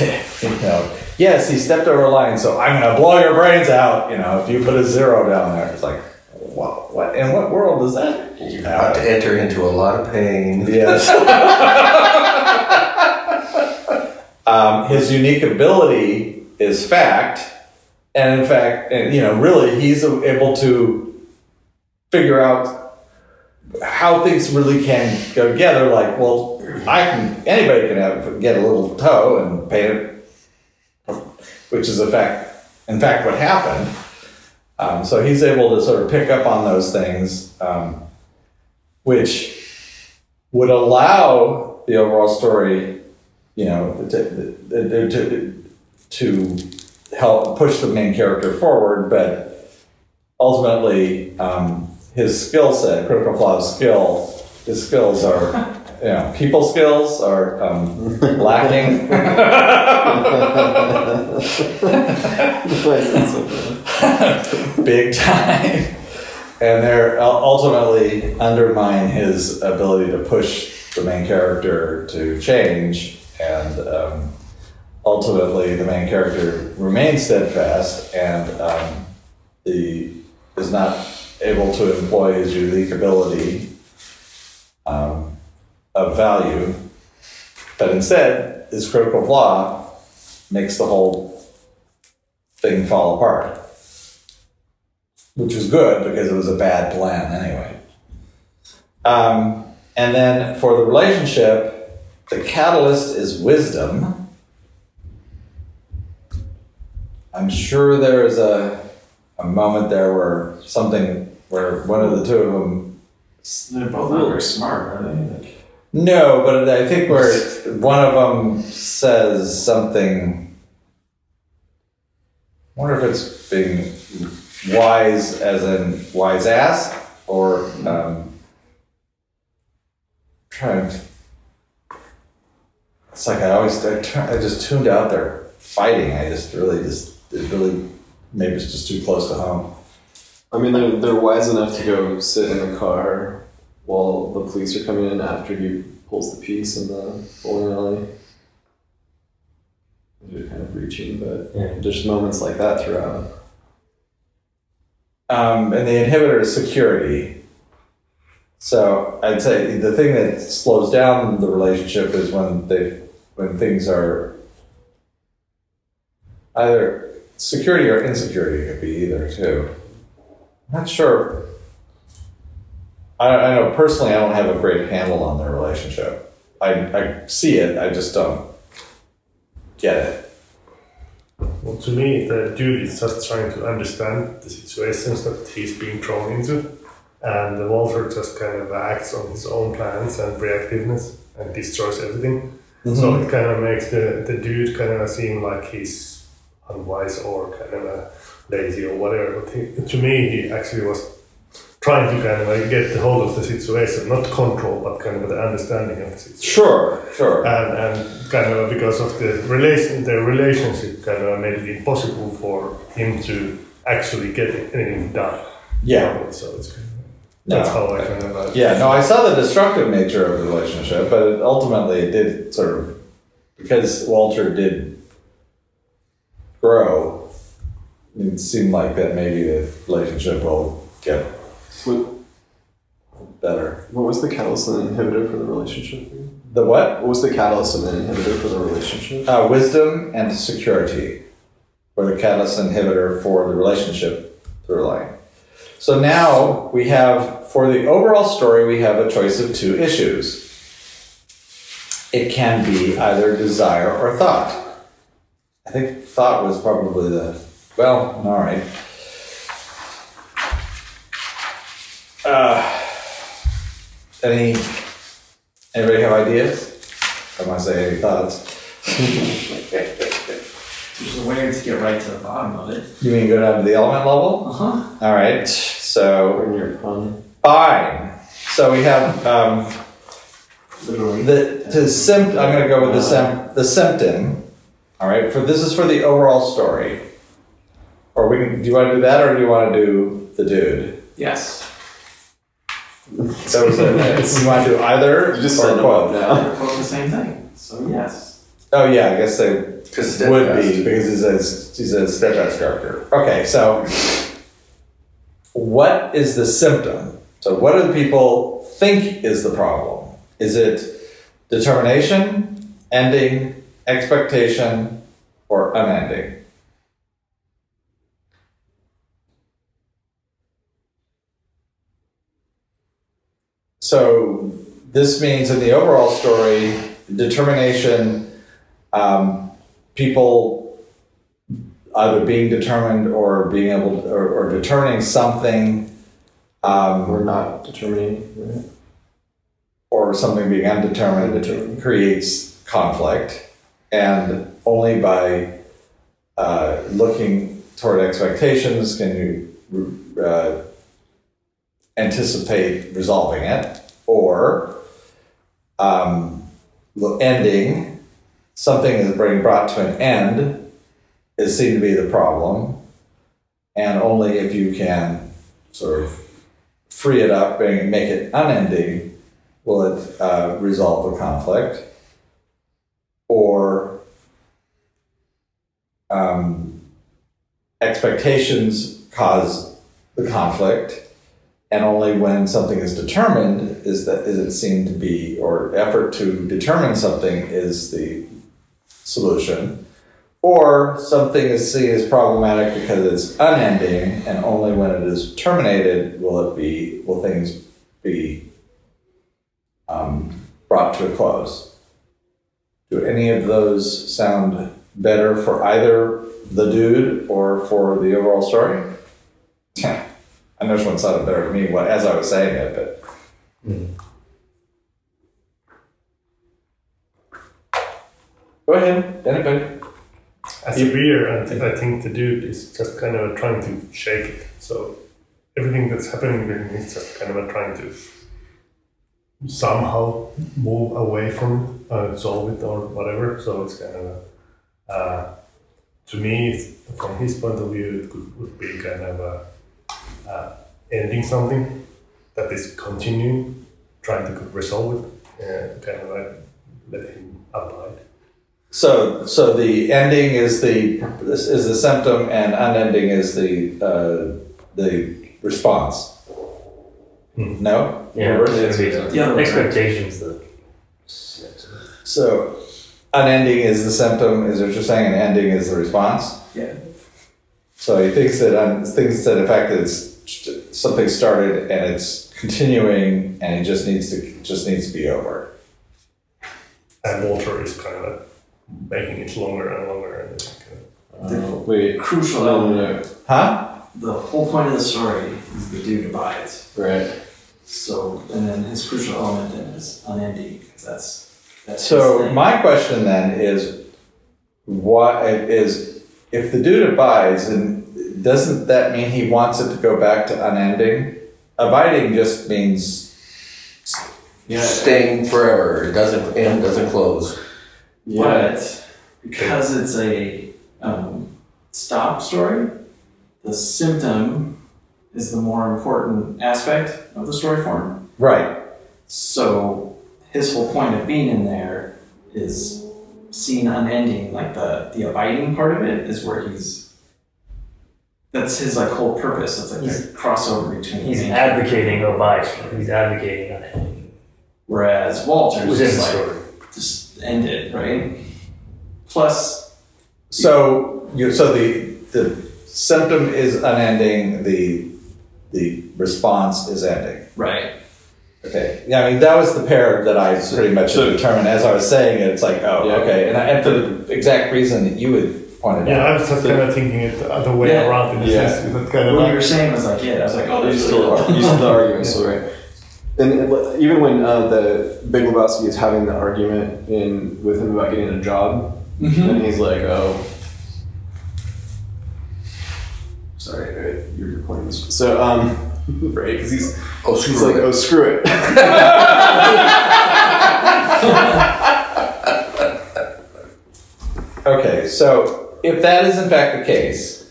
yeah, you know. Yes, he stepped over a line, so I'm gonna blow your brains out. You know, if you put a zero down there, it's like, what? What? In what world is that? You're about to enter into a lot of pain. Yes. [laughs] um, his unique ability is fact, and in fact, and you know, really, he's able to figure out how things really can go together. Like, well, I can anybody can have get a little toe and paint it, which is a fact. In fact, what happened. Um, so he's able to sort of pick up on those things, um, which would allow the overall story, you know, to, to, to, help push the main character forward, but ultimately, um, his skill set, critical flaw of skill, his skills are, [laughs] you know, people skills are um, [laughs] lacking. Why is that so funny? big time. And they're ultimately undermine his ability to push the main character to change. And um, ultimately, the main character remains steadfast and um, the, is not able to employ his unique ability um, of value. But instead, his critical flaw makes the whole thing fall apart which was good because it was a bad plan anyway. Um, and then for the relationship, the catalyst is wisdom. I'm sure there is a, a moment there where something, where one of the two of them. They're both not very smart, are they? No, but I think where one of them says something. I wonder if it's being wise as in wise ass or um, trying to, it's like I always I, turn, I just tuned out their fighting I just really just it really maybe it's just too close to home I mean, they're, they're wise enough to go sit in the car while the police are coming in after he pulls the piece in the bowling alley. They're kind of reaching, but Yeah. there's moments like that throughout. um, and the inhibitor is security so I'd say the thing that slows down the relationship is when they when things are either security or insecurity it could be either too. I'm not sure. I, I know personally I don't have a great handle on their relationship. I, I see it, I just don't get it. Well, to me, the dude is just trying to understand the situations that he's being thrown into, and the Walter just kind of acts on his own plans and reactiveness and destroys everything. Mm-hmm. So it kind of makes the, the dude kind of seem like he's unwise or kind of lazy or whatever. But he, to me, he actually was trying to kind of like get the hold of the situation, not control, but kind of the understanding of the situation Sure, sure. and, and kind of because of the relation, the relationship kind of made it impossible for him to actually get anything done. Yeah. So it's kind of, No. that's how I kind of uh, Yeah, no, I saw the destructive nature of the relationship, but ultimately it did sort of because Walter did grow. It seemed like that maybe the relationship will get What, better. what was the catalyst and inhibitor for the relationship? The what? What was the catalyst and the inhibitor for the relationship? Uh, wisdom and security were the catalyst inhibitor for the relationship through line. So now we have, for the overall story, we have a choice of two issues. It can be either desire or thought. I think thought was probably the, well, all right. Uh, any, anybody have ideas? I want to say any thoughts. there's a way to get right to the bottom of it. You mean go down to the element level? Uh huh. All right. So Bring your pun. fine. So we have um, Literally. the to sim. I'm going to go with the sim, the symptom. All right. For this is for the overall story. Or we can. Do you want to do that, or do you want to do the dude? Yes. That was it. you want to do either? You just or said no both? now. They're both the same thing. So yes. Oh yeah, I guess they Because would be because he's a he's a steadfast character. Okay, so what is the symptom? So what do the people think is the problem? Is it determination, ending, expectation, or unending? So this means in the overall story, determination, um, people either being determined or being able or, or determining something um, We're not determining. Right? or something being undetermined Undetermined. creates conflict, and only by uh, looking toward expectations can you uh, anticipate resolving it, or um, the ending something is being brought to an end is seen to be the problem, and only if you can sort of free it up and make it unending will it uh, resolve the conflict? Or um, expectations cause the conflict, and only when something is determined is that is it seen to be, or effort to determine something is the solution. Or something is seen as problematic because it's unending, and only when it is terminated will it be will things be um, brought to a close. Do any of those sound better for either the dude or for the overall story? Yeah, I know which one sounded better to me what, as I was saying it, but. Go ahead, anybody. As a reader, I thi- I think the dude is just kind of trying to shake it. So everything that's happening with him is just kind of trying to somehow move away from it, uh, solve it or whatever. So it's kind of, uh, to me, from his point of view, it could, would be kind of a, uh, ending something that is continuing, trying to resolve it, and kind of like let him abide. So, so the ending is the this is the symptom, and unending is the uh, the response. No. Yeah, Robert? it's gonna be The other way. expectations. The So, unending is the symptom. Is what you're saying, and ending is the response. Yeah. So he thinks that um, thinks that in fact it's something started and it's continuing, and it just needs to just needs to be over. And Walter is kind of making it longer and longer. And it's kind of, Uh, wait. Crucial No, no, element. Huh? The whole point of the story is the dude abides. Right. So, and then his crucial element then is unending, that's, that's So my question then is, what is if the dude abides, and doesn't that mean he wants it to go back to unending? Abiding just means Yeah. Staying forever. It doesn't end, doesn't close. But because it's a um, stop story, the symptom is the more important aspect of the story form. right. So his whole point of being in there is seen unending, like the the abiding part of it is where he's. That's his like whole purpose. It's like He's- a crossover between. he's the main advocating Obite. He's advocating on it Whereas Walter's within the just like story. just ended, right? Plus, So you so the the symptom is unending. The the response is ending. right. Okay. Yeah, I mean that was the pair that I pretty much So- determined as I was saying it. It's like, oh, Yeah. okay, and, I, and for the exact reason that you had pointed yeah, out. I was just kind of thinking it the other way Yeah. around in the Yeah. sense that kind of What you were saying was like, yeah, I was like, oh, You there's still really- are. You [laughs] still the argument still right. And it- even when uh, the Big Lebowski is having the argument in with him about getting a job, Mhm. and he's like, "Oh, sorry, uh, you're recording this." So, um, [laughs] right, because he's Oh, he's like, it. "Oh, screw it." [laughs] Okay, so if that is in fact the case,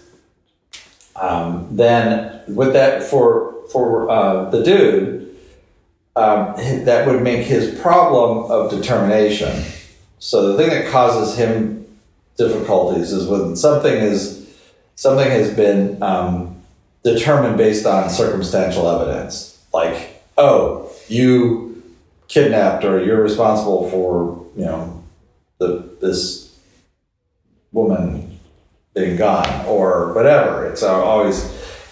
um, then with that for for uh, the dude, um, that would make his problem of determination. So the thing that causes him difficulties is when something is something has been um, determined based on circumstantial evidence, like oh you kidnapped or you're responsible for you know the this woman being gone or whatever. It's always,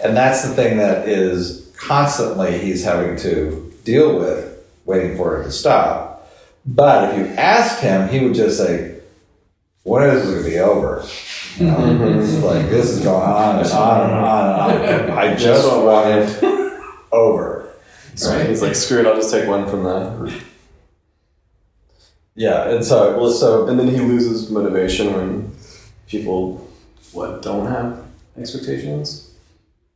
and that's the thing that is constantly he's having to deal with waiting for it to stop. But if you asked him, he would just say, "When is this going to be over?" You know, it's [laughs] like this is going on and on and on and on. I just want it over. So he's like, screw it, I'll just take one from that. Yeah, and so Well, so and then he loses motivation when people what don't have expectations.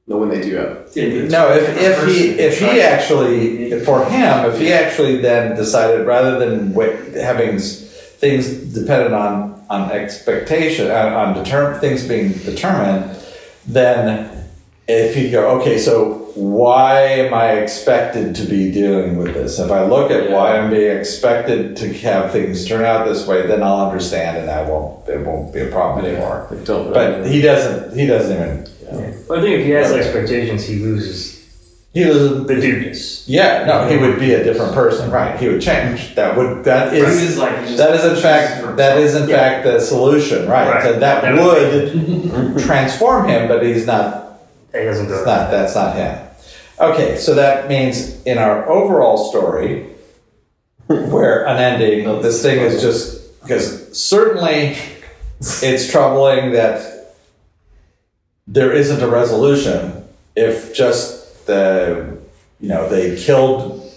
No, when they do have. No, if, if he if he actually for him if he actually then decided rather than wait, having things dependent on on expectation on, on determ- things being determined, then if he go okay, so why am I expected to be dealing with this? If I look at why I'm being expected to have things turn out this way, then I'll understand and I won't it won't be a problem anymore. Like, don't. But he doesn't he doesn't even But I think if he has Okay. expectations, he loses he doesn't the dudeness. Yeah, no, he would be a different person, right? He would change. That would that is was like, that is in fact that is in Yeah. fact the solution, right? Right. So that That would [laughs] transform him, but he's not. He doesn't It's go. not. That's not him. Okay, so that means in our overall story, we're unending. This thing is just because certainly it's troubling that there isn't a resolution if just the you know they killed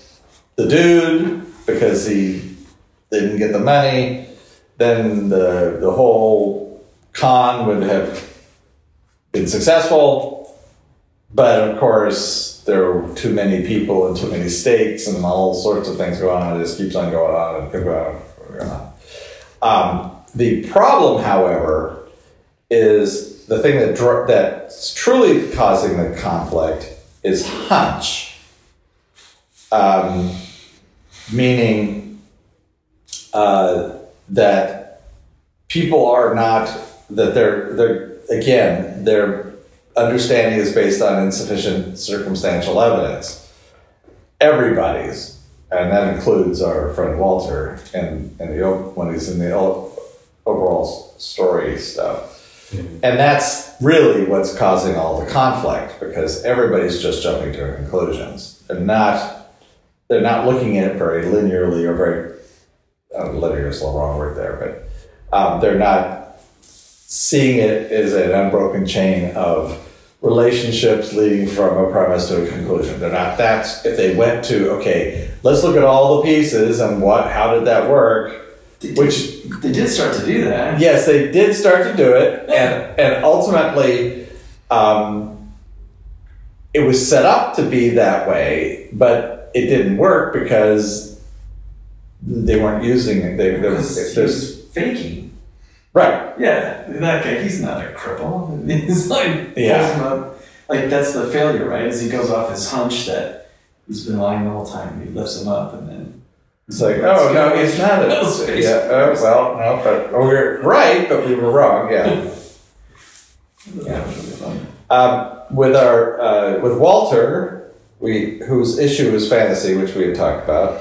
the dude because he didn't get the money then the the whole con would have been successful but of course there were too many people and too many stakes and all sorts of things going on it just keeps on going on and going on, and going on. Um, the problem however is the thing that dr- that's truly causing the conflict is hunch, um, meaning uh, that people are not that they're they're again their understanding is based on insufficient circumstantial evidence. Everybody's, and that includes our friend Walter and and the when he's in the overall story stuff. And that's really what's causing all the conflict because everybody's just jumping to conclusions. They're not they're not looking at it very linearly or very uh, linear is the wrong word there, but um, they're not seeing it as an unbroken chain of relationships leading from a premise to a conclusion. They're not. That's if they went to okay, let's look at all the pieces and what how did that work, They did- which they did start to do that. yes, they did start to do it, and and ultimately, um, it was set up to be that way, but it didn't work because they weren't using it. They, there was, Because he there's was faking. Right, Yeah, that guy, he's not a cripple. [laughs] He's like, Yeah. up. Like, that's the failure, right? Is he goes off his hunch that he's been lying the whole time. He lifts him up and then. it's like oh no, he's not. A, [laughs] yeah, oh, well, no, but oh, we we're right, but we were wrong. Yeah. [laughs] Yeah, it was really fun. Um, with our uh, with Walter, we whose issue is fantasy, which we had talked about.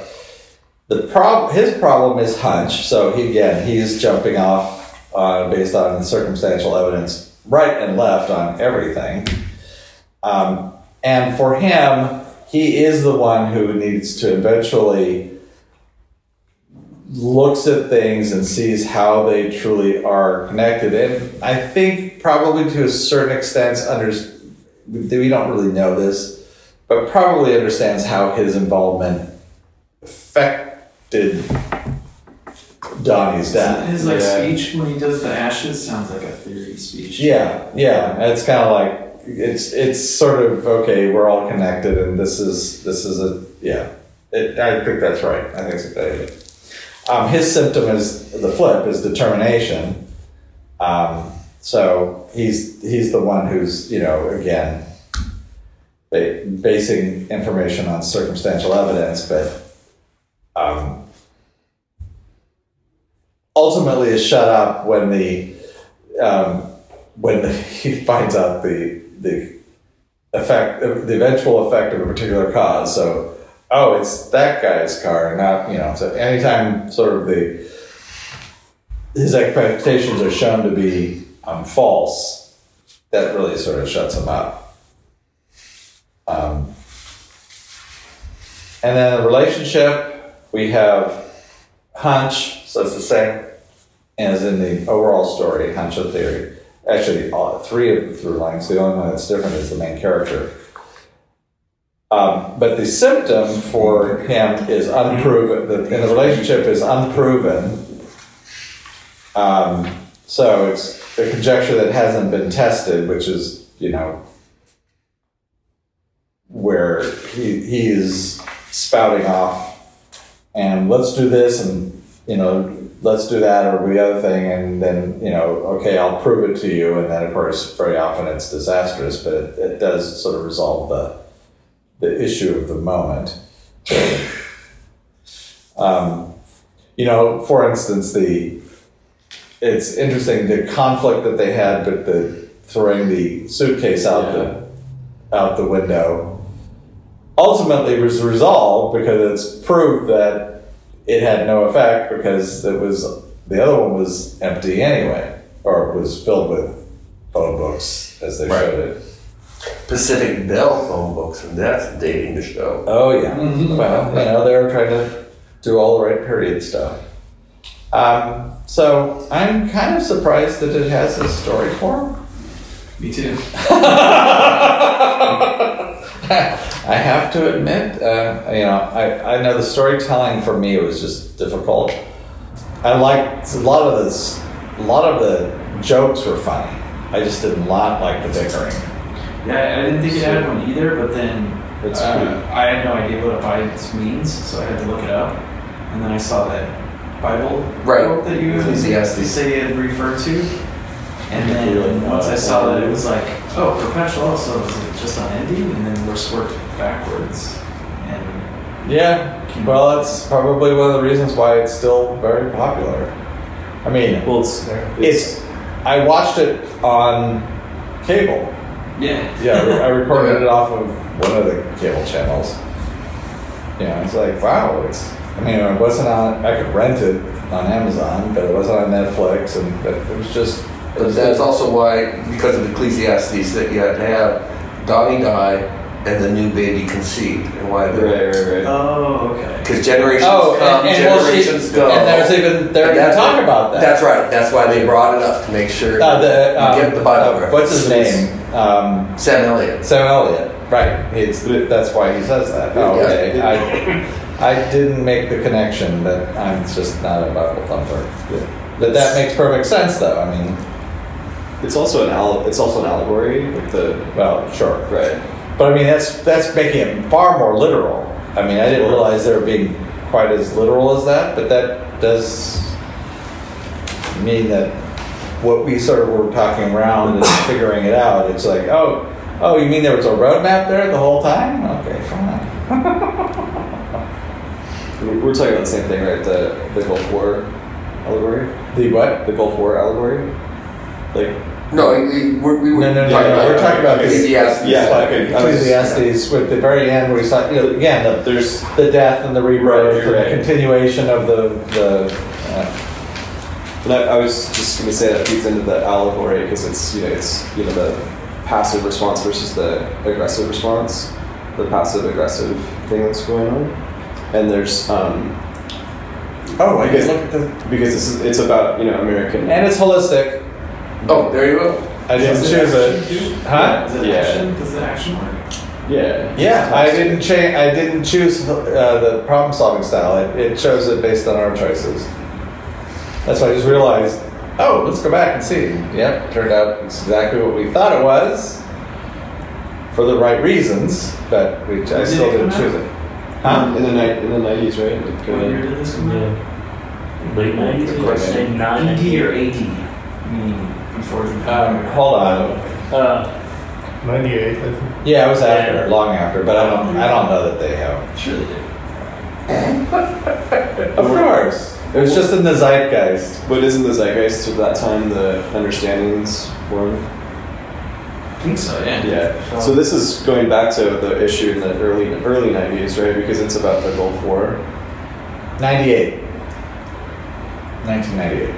The prob- his problem is hunch. So he, again, he's jumping off uh, based on circumstantial evidence, right and left on everything. Um, and for him, he is the one who needs to eventually looks at things and sees how they truly are connected. And I think probably to a certain extent, under, we don't really know this, but probably understands how his involvement affected Donnie's death. His like Yeah. speech when he does the ashes sounds like a theory speech. Yeah, yeah. It's kind of like it's it's sort of okay. We're all connected, and this is this is a yeah. It, I think that's right. I think it's a good idea. Um, his symptom is the flip is determination. Um, so he's he's the one who's you know again basing information on circumstantial evidence, but um, ultimately is shut up when the um, when the, [laughs] he finds out the the effect, the eventual effect of a particular cause. So, oh, it's that guy's car, not you know. So anytime sort of the his expectations are shown to be um, false, that really sort of shuts him up. Um, and then the relationship we have hunch, so it's the same as in the overall story, Hancho theory. Actually, all, three of the through lines. The only one that's different is the main character. Um, but the symptom for him is unproven. The, in the relationship is unproven. Um, so it's a conjecture that hasn't been tested, which is you know where he he is spouting off and let's do this and you know let's do that or the other thing and then you know okay i'll prove it to you and then of course very often it's disastrous but it, it does sort of resolve the the issue of the moment. Um, you know for instance the it's interesting the conflict that they had with the throwing the suitcase out the out the window ultimately was resolved because it's proved that it had no effect because it was the other one was empty anyway, or was filled with phone books as they Right. showed it. Pacific Bell phone books, and that's dating the show. Oh yeah. Well, you know they're trying to do all the right period stuff. Um, so I'm kind of surprised that it has a story form. Me too. [laughs] [laughs] I have to admit, uh, you know, I, I know the storytelling for me was just difficult. I liked a lot of this, a lot of the jokes were funny. I just did not like the bickering. Yeah, I didn't think it had one either, but then It's uh, I had no idea what abides means, so I had to look it up. And then I saw that Bible Right. quote that you Ecclesiastes. say you had referred to. And then like, once I saw that, it was like, oh, perpetual, so is it just unending? And then we're worked backwards. And Yeah, well, that's probably one of the reasons why it's still very popular. I mean, Well, it's it's. I watched it on cable. yeah, Yeah, I [laughs] recorded it off of one of the cable channels. Yeah, it's like wow. It's. I mean, it wasn't on. I could rent it on Amazon, but it wasn't on Netflix, and but it was just. It But was that's also why, because of Ecclesiastes, that you had to have Donnie die and the new baby conceived, and why right, the right, right. Oh, okay. because generations Oh, come, and, and, well, she- generations go. and there's even there And you that's talk about that. That's right. That's why they brought it up to make sure Uh, the, you um, get the Bible uh, what's his name? Um, Sam Elliott. Sam Elliott. Right. It's, that's why he says that. Oh, Yeah. okay. I, I didn't make the connection that I'm just not a Bible thumper. But that makes perfect sense, though. I mean, It's also an al- It's also an allegory. Like the well, sure. right. But I mean, that's that's making it far more literal. I mean, I didn't realize they were being quite as literal as that, but that does mean that what we sort of were talking around and [coughs] figuring it out. It's like, oh, oh, you mean there was a roadmap there the whole time? Okay, fine. [laughs] We- We're talking about the same thing, right? The the Gulf War allegory. The what? The Gulf War allegory. Like No, we, we, we were No, no, no, talking no, about we're talking about Ecclesiastes. Yeah, like okay, I was- Ecclesiastes with the very end where he's like, you know, again, the, there's the death and the rebirth Right, and right. the continuation of the the. Uh, And I, I was just going to say that feeds into the allegory because it's you know it's you know the passive response versus the aggressive response, the passive aggressive thing that's going on, and there's um, oh, I guess look at the because it's it's about you know American and it's holistic. Oh, there you go. I didn't Does choose action it. Huh? Is it Yeah. action? Does the action work? yeah Yeah, I didn't change. I didn't choose uh, the problem-solving style. It, it chose it based on our choices. That's why I just realized. Oh, let's go back and see. Yep, turned out it's exactly what we thought it was, for the right reasons. But we, I did still didn't choose out? it. Huh? in the night in the nineties right Like, What year did this come out? Late nineties, of course, 90 or 80? I mean, before the. Um, hold on. Uh, 98, I think. Yeah, it was after, Yeah. long after. But I don't. I don't know that they have. Sure they did. [laughs] Of course, it was just in the zeitgeist. but isn't the zeitgeist of that time the understandings one? I think so, yeah. Yeah. So this is going back to the issue in the early early nineties, right? Because it's about the Gulf War. 98. 1998.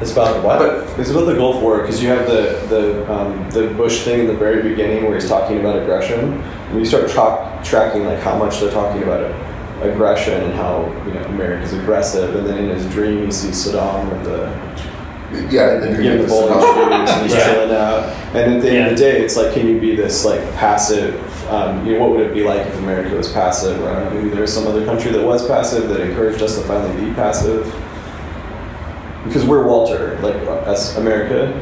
It's about what? But It's about the Gulf War because you have the the um, the Bush thing in the very beginning where he's talking about aggression, and you start tra- tracking like how much they're talking about it aggression and how you know America's aggressive, and then in his dream he sees Saddam with the Yeah, the dream getting the of bowling Saddam. shoes and he's [laughs] Yeah. chilling out. And at the end Yeah. of the day, it's like, can you be this like passive? Um, you know, what would it be like if America was passive? Or I don't know, maybe there's some other country that was passive that encouraged us to finally be passive. Because we're Walter, like as America.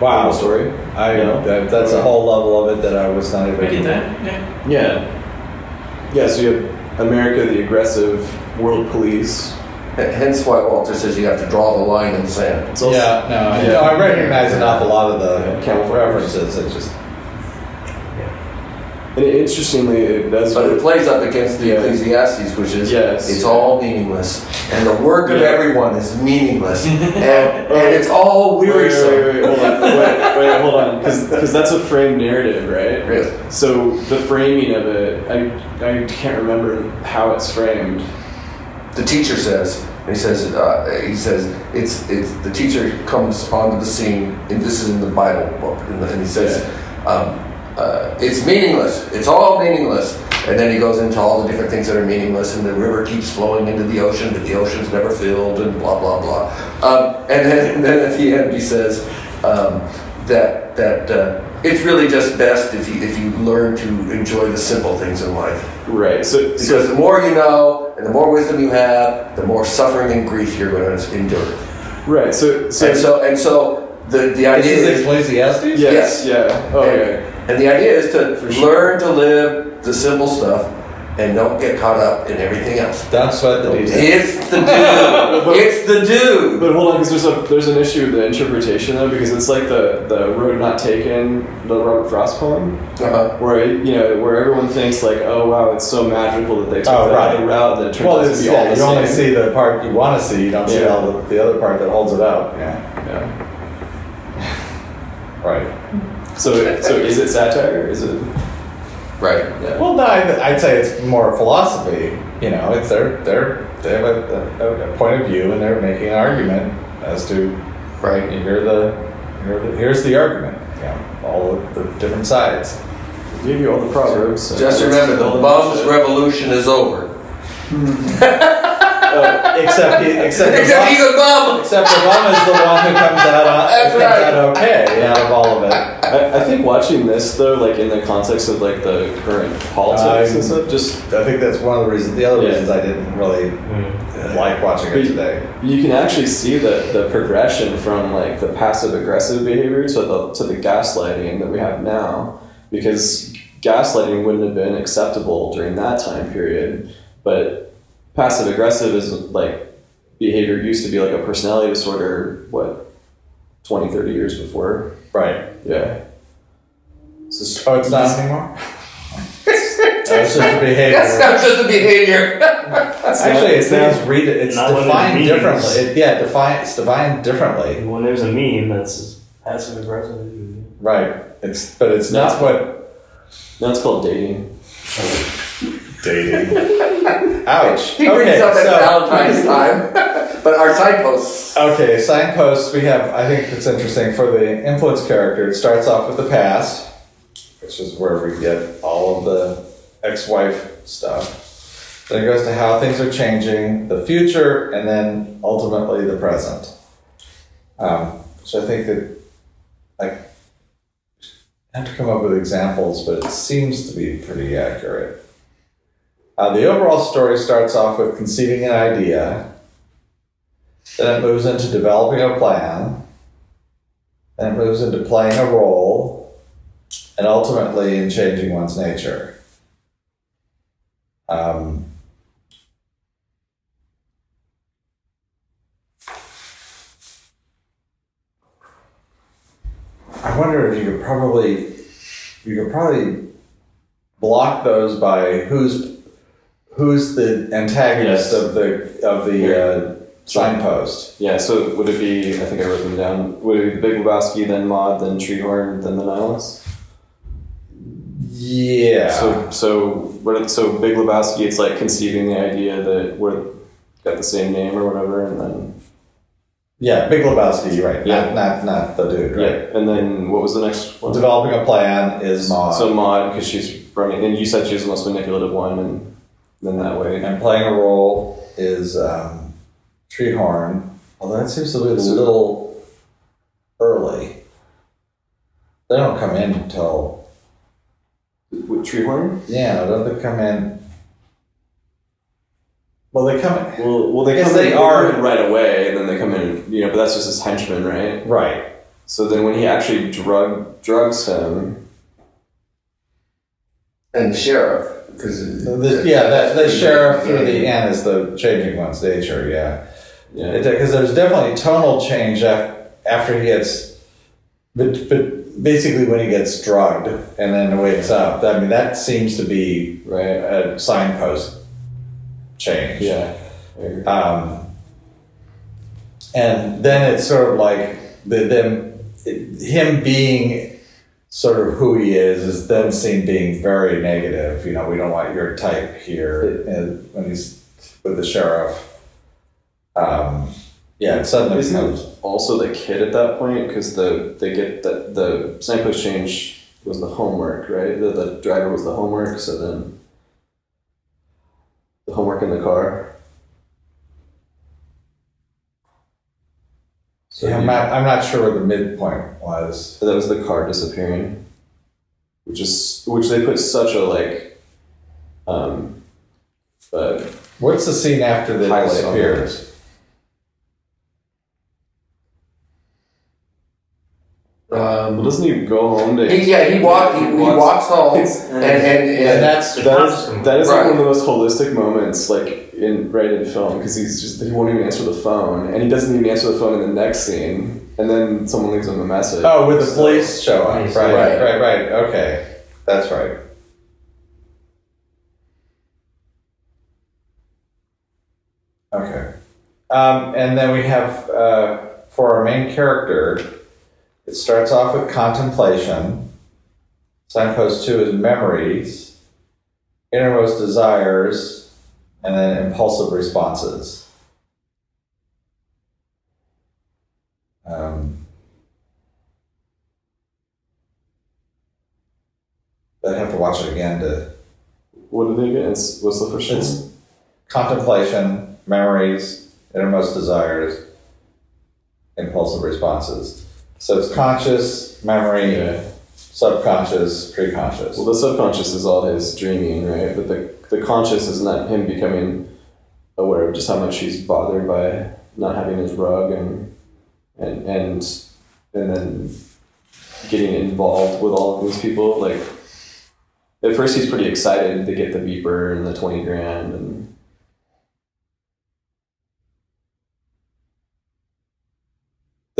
Wow. Cool story. I know that, that's a whole level of it that I was not even. I get that. Yeah. Yeah. Yeah. So you have America, the aggressive world police. H- Hence why Walter says you have to draw the line in the sand. It's also, Yeah, no, Yeah. no, I recognize an awful lot of the Yeah, camouflage. references. It's just And it, interestingly, it does. But it plays up against the Yeah. Ecclesiastes, which is Yes. it's all meaningless, and the work of Yeah. everyone is meaningless, [laughs] and, and it's all Wait, wait, wearisome. wait, wait, hold on. Wait, [laughs] hold on. Because that's a framed narrative, right? Really? So the framing of it, I, I can't remember how it's framed. The teacher says, he says, uh, he says, it's it's the teacher comes onto the scene, and this is in the Bible book, and, and he says, um, uh, it's meaningless. It's all meaningless. And then he goes into all the different things that are meaningless, and the river keeps flowing into the ocean, but the ocean's never filled, and blah blah blah. Um, and then [laughs] and then at the end he says um, that that uh, it's really just best if you if you learn to enjoy the simple things in life. Right. So, Because so the more you know and the more wisdom you have, the more suffering and grief you're going to endure. right. So so, And so, and so the, the idea is is, Ecclesiastes. yes, yeah. Oh, okay. and the idea is to sure. learn to live the simple stuff and don't get caught up in everything else. Don't sweat the details. It's the [laughs] dude. it's the dude. But hold on, because there's a there's an issue with the interpretation though, because it's like the the road not taken, the Robert Frost poem, Uh-huh. where it, you know where everyone thinks like, oh wow, it's so magical that they took Oh, that right. other route, and it turns Well, out to it's, be all yeah, the you only see the part you want to see. You don't see all the, the other part that holds it up. Yeah. Yeah. Right. So so is it satire? Is it? Right. Yeah. Well, no, I'd, I'd say it's more philosophy. You know, it's their their they have a, a, a point of view and they're making an argument as to Right. here the, here the here's the argument. Yeah, all of the different sides. Give you all the proverbs. Just remember, the the bum's revolution is over. [laughs] [laughs] Except he, except the Except bum, he's a bum. except the bum is the one who comes out on, That's comes right. out okay out of all of it. I, I think watching this though, like in the context of like the current politics I'm- and stuff, just I think that's one of the reasons. The other Yeah. reasons I didn't really Mm. like watching it today. you can actually see the, the progression from like the passive aggressive behavior to the to the gaslighting that we have now because gaslighting wouldn't have been acceptable during that time period but passive aggressive is like behavior used to be like a personality disorder what 20 30 years before Right. yeah Oh, it's not anymore. [laughs] That's just a behavior. That's not just a behavior. Actually, it's, it's read. It's Not what it defined differently. It, yeah, defined. It's defined differently. When there's a meme that's passive aggressive. Right. It's but it's not what That's called dating oh. Dating. [laughs] Ouch. He brings okay, up at so- Valentine's time. [laughs] but our signposts. Okay, signposts. We have. I think it's interesting for the influence character. It starts off with the past, which is where we get all of the ex-wife stuff. Then it goes to how things are changing, the future, and then ultimately the present. Um, which I think that I have to come up with examples, but it seems to be pretty accurate. Uh, the overall story starts off with conceiving an idea, then it moves into developing a plan, then it moves into playing a role, and ultimately in changing one's nature. Um, I wonder if you could probably you could probably block those by who's who's the antagonist Yes. of the of the uh, signpost. yeah so would it be I think I wrote them down would it be the Big Lebowski then Maud then Treehorn then the Nihilist Yeah. So, so what? So Big Lebowski, it's like conceiving the idea that we're got the same name or whatever, and then yeah, Big Lebowski, right. Yeah. Not, not not the dude, right? yeah, and then what was the next one? Developing a plan is Maud. So Maud, because she's running, and you said she's the most manipulative one, and then that way. And playing a role is um, Treehorn. Although that seems to be a little early. They don't come in until With Treehorn? yeah. Don't they come in? Well, they come in, Well, well, they Yes, come they in, are- come in right away, and then they come in, you know. But that's just his henchman, right? right. So then, when he actually drug drugs him, And the sheriff, because The, yeah, the, the sheriff through the end is the changing one's nature. Yeah. yeah, Because there's definitely tonal change af- after he gets, but, but basically when he gets drugged and then wakes up, I mean, that seems to be right, a signpost change. yeah, Um, and then it's sort of like the, them, it, him being sort of who he is is then seen being very negative. You know, we don't want your type here. And when he's with the sheriff. Um, yeah, it suddenly Isn't becomes. also the kid at that point? Because the they get the the signpost change was the homework, right? The, the driver was the homework, so then the homework in the car. So Yeah, I'm not, I'm not sure where the midpoint was. that was the car disappearing, which is which they put such a like, um, uh, What's the scene after the Highlight on disappears? well, um, doesn't he go home to? he, yeah, he walk he, he walks home [laughs] and It's- and, and, And that's The That is, costume. that is like Right. one of the most holistic moments, like in right in film, because he's just he won't even answer the phone, and he doesn't even answer the phone in the next scene, and then someone leaves him a message. Oh, with the So- police show up. Right, right, right. right, right. Okay. That's right. Okay. Um, and then we have, uh, for our main character, it starts off with contemplation. Signpost two is memories, innermost desires, and then impulsive responses. Um, I'd have to watch it again to What did they get? It's, what's the first one? Contemplation, memories, innermost desires, impulsive responses. So it's conscious, memory, Yeah. subconscious, preconscious. Well, the subconscious is all his dreaming, right? But the the conscious is not him becoming aware of just how much he's bothered by not having his rug and and and and then getting involved with all of these people. Like at first, he's pretty excited to get the beeper and the twenty grand, and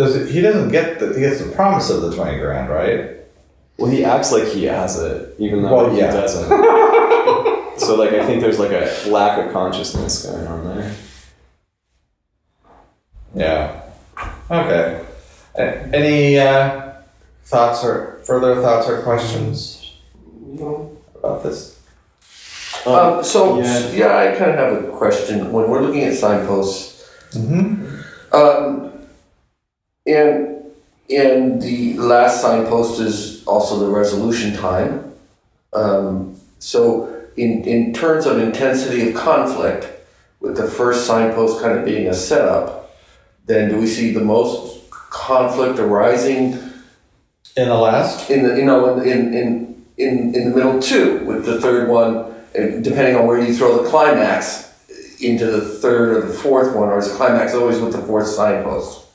Does it, he doesn't get the he gets the promise of the twenty grand, right? well, he acts like he has it, even though Well, he yeah. doesn't. [laughs] so, like, I think there's like a lack of consciousness going on there. Yeah. Okay. Any uh, thoughts or further thoughts or questions about this? Um, so yeah. yeah. I kind of have a question. When we're looking at signposts, Mm-hmm. um, and and the last signpost is also the resolution time. Um, so in in terms of intensity of conflict, with the first signpost kind of being a setup, then do we see the most conflict arising? In the last, in the you know in in in in, in the middle two with the third one depending on where you throw the climax into the third or the fourth one or is the climax always with the fourth signpost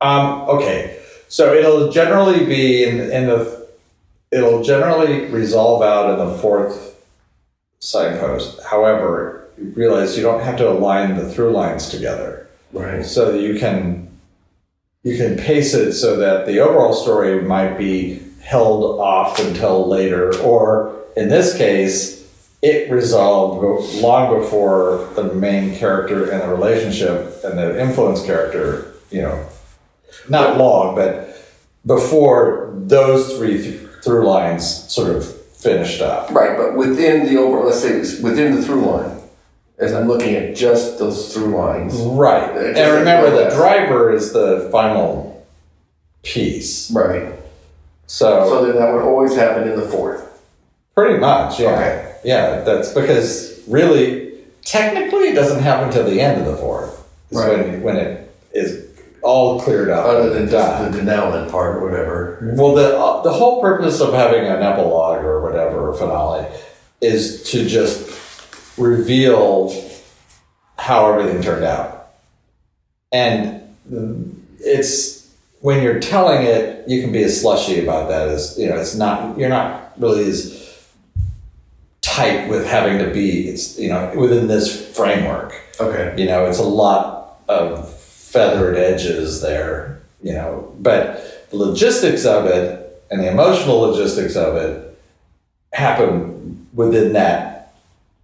Um, okay, so it'll generally be in, in the, it'll generally resolve out in the fourth signpost. However, you realize you don't have to align the through lines together, right. So that you can you can pace it so that the overall story might be held off until later, or in this case, it resolved long before the main character and the relationship and the influence character, you know, not long, but before those three th- through lines sort of finished up. right but within the over let's say within the through line as i'm looking at just those through lines Right. And remember, the driver is the final piece. right So, so then that would always happen in the fourth pretty much, yeah. Okay. Yeah, that's because really, technically, it doesn't happen till the end of the fourth. Right. when when it is all cleared up Other than just the denouement part or whatever. Well, the uh, the whole purpose of having an epilogue or whatever or finale is to just reveal how everything turned out, and it's when you're telling it, you can be as slushy about that as you know. It's not you're not really as tight with having to be. It's you know within this framework. Okay. You know, it's a lot of feathered edges there, you know, but the logistics of it and the emotional logistics of it happen within that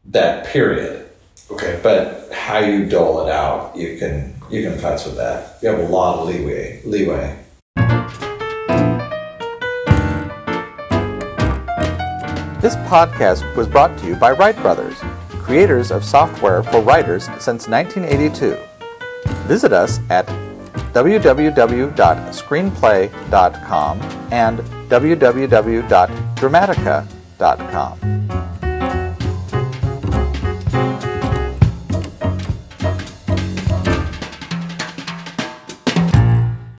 that period. Okay. But how you dole it out, you can you can futz with that. You have a lot of leeway leeway. This podcast was brought to you by Write Brothers, creators of software for writers since 1982. Visit us at www.screenplay.com and www.dramatica.com.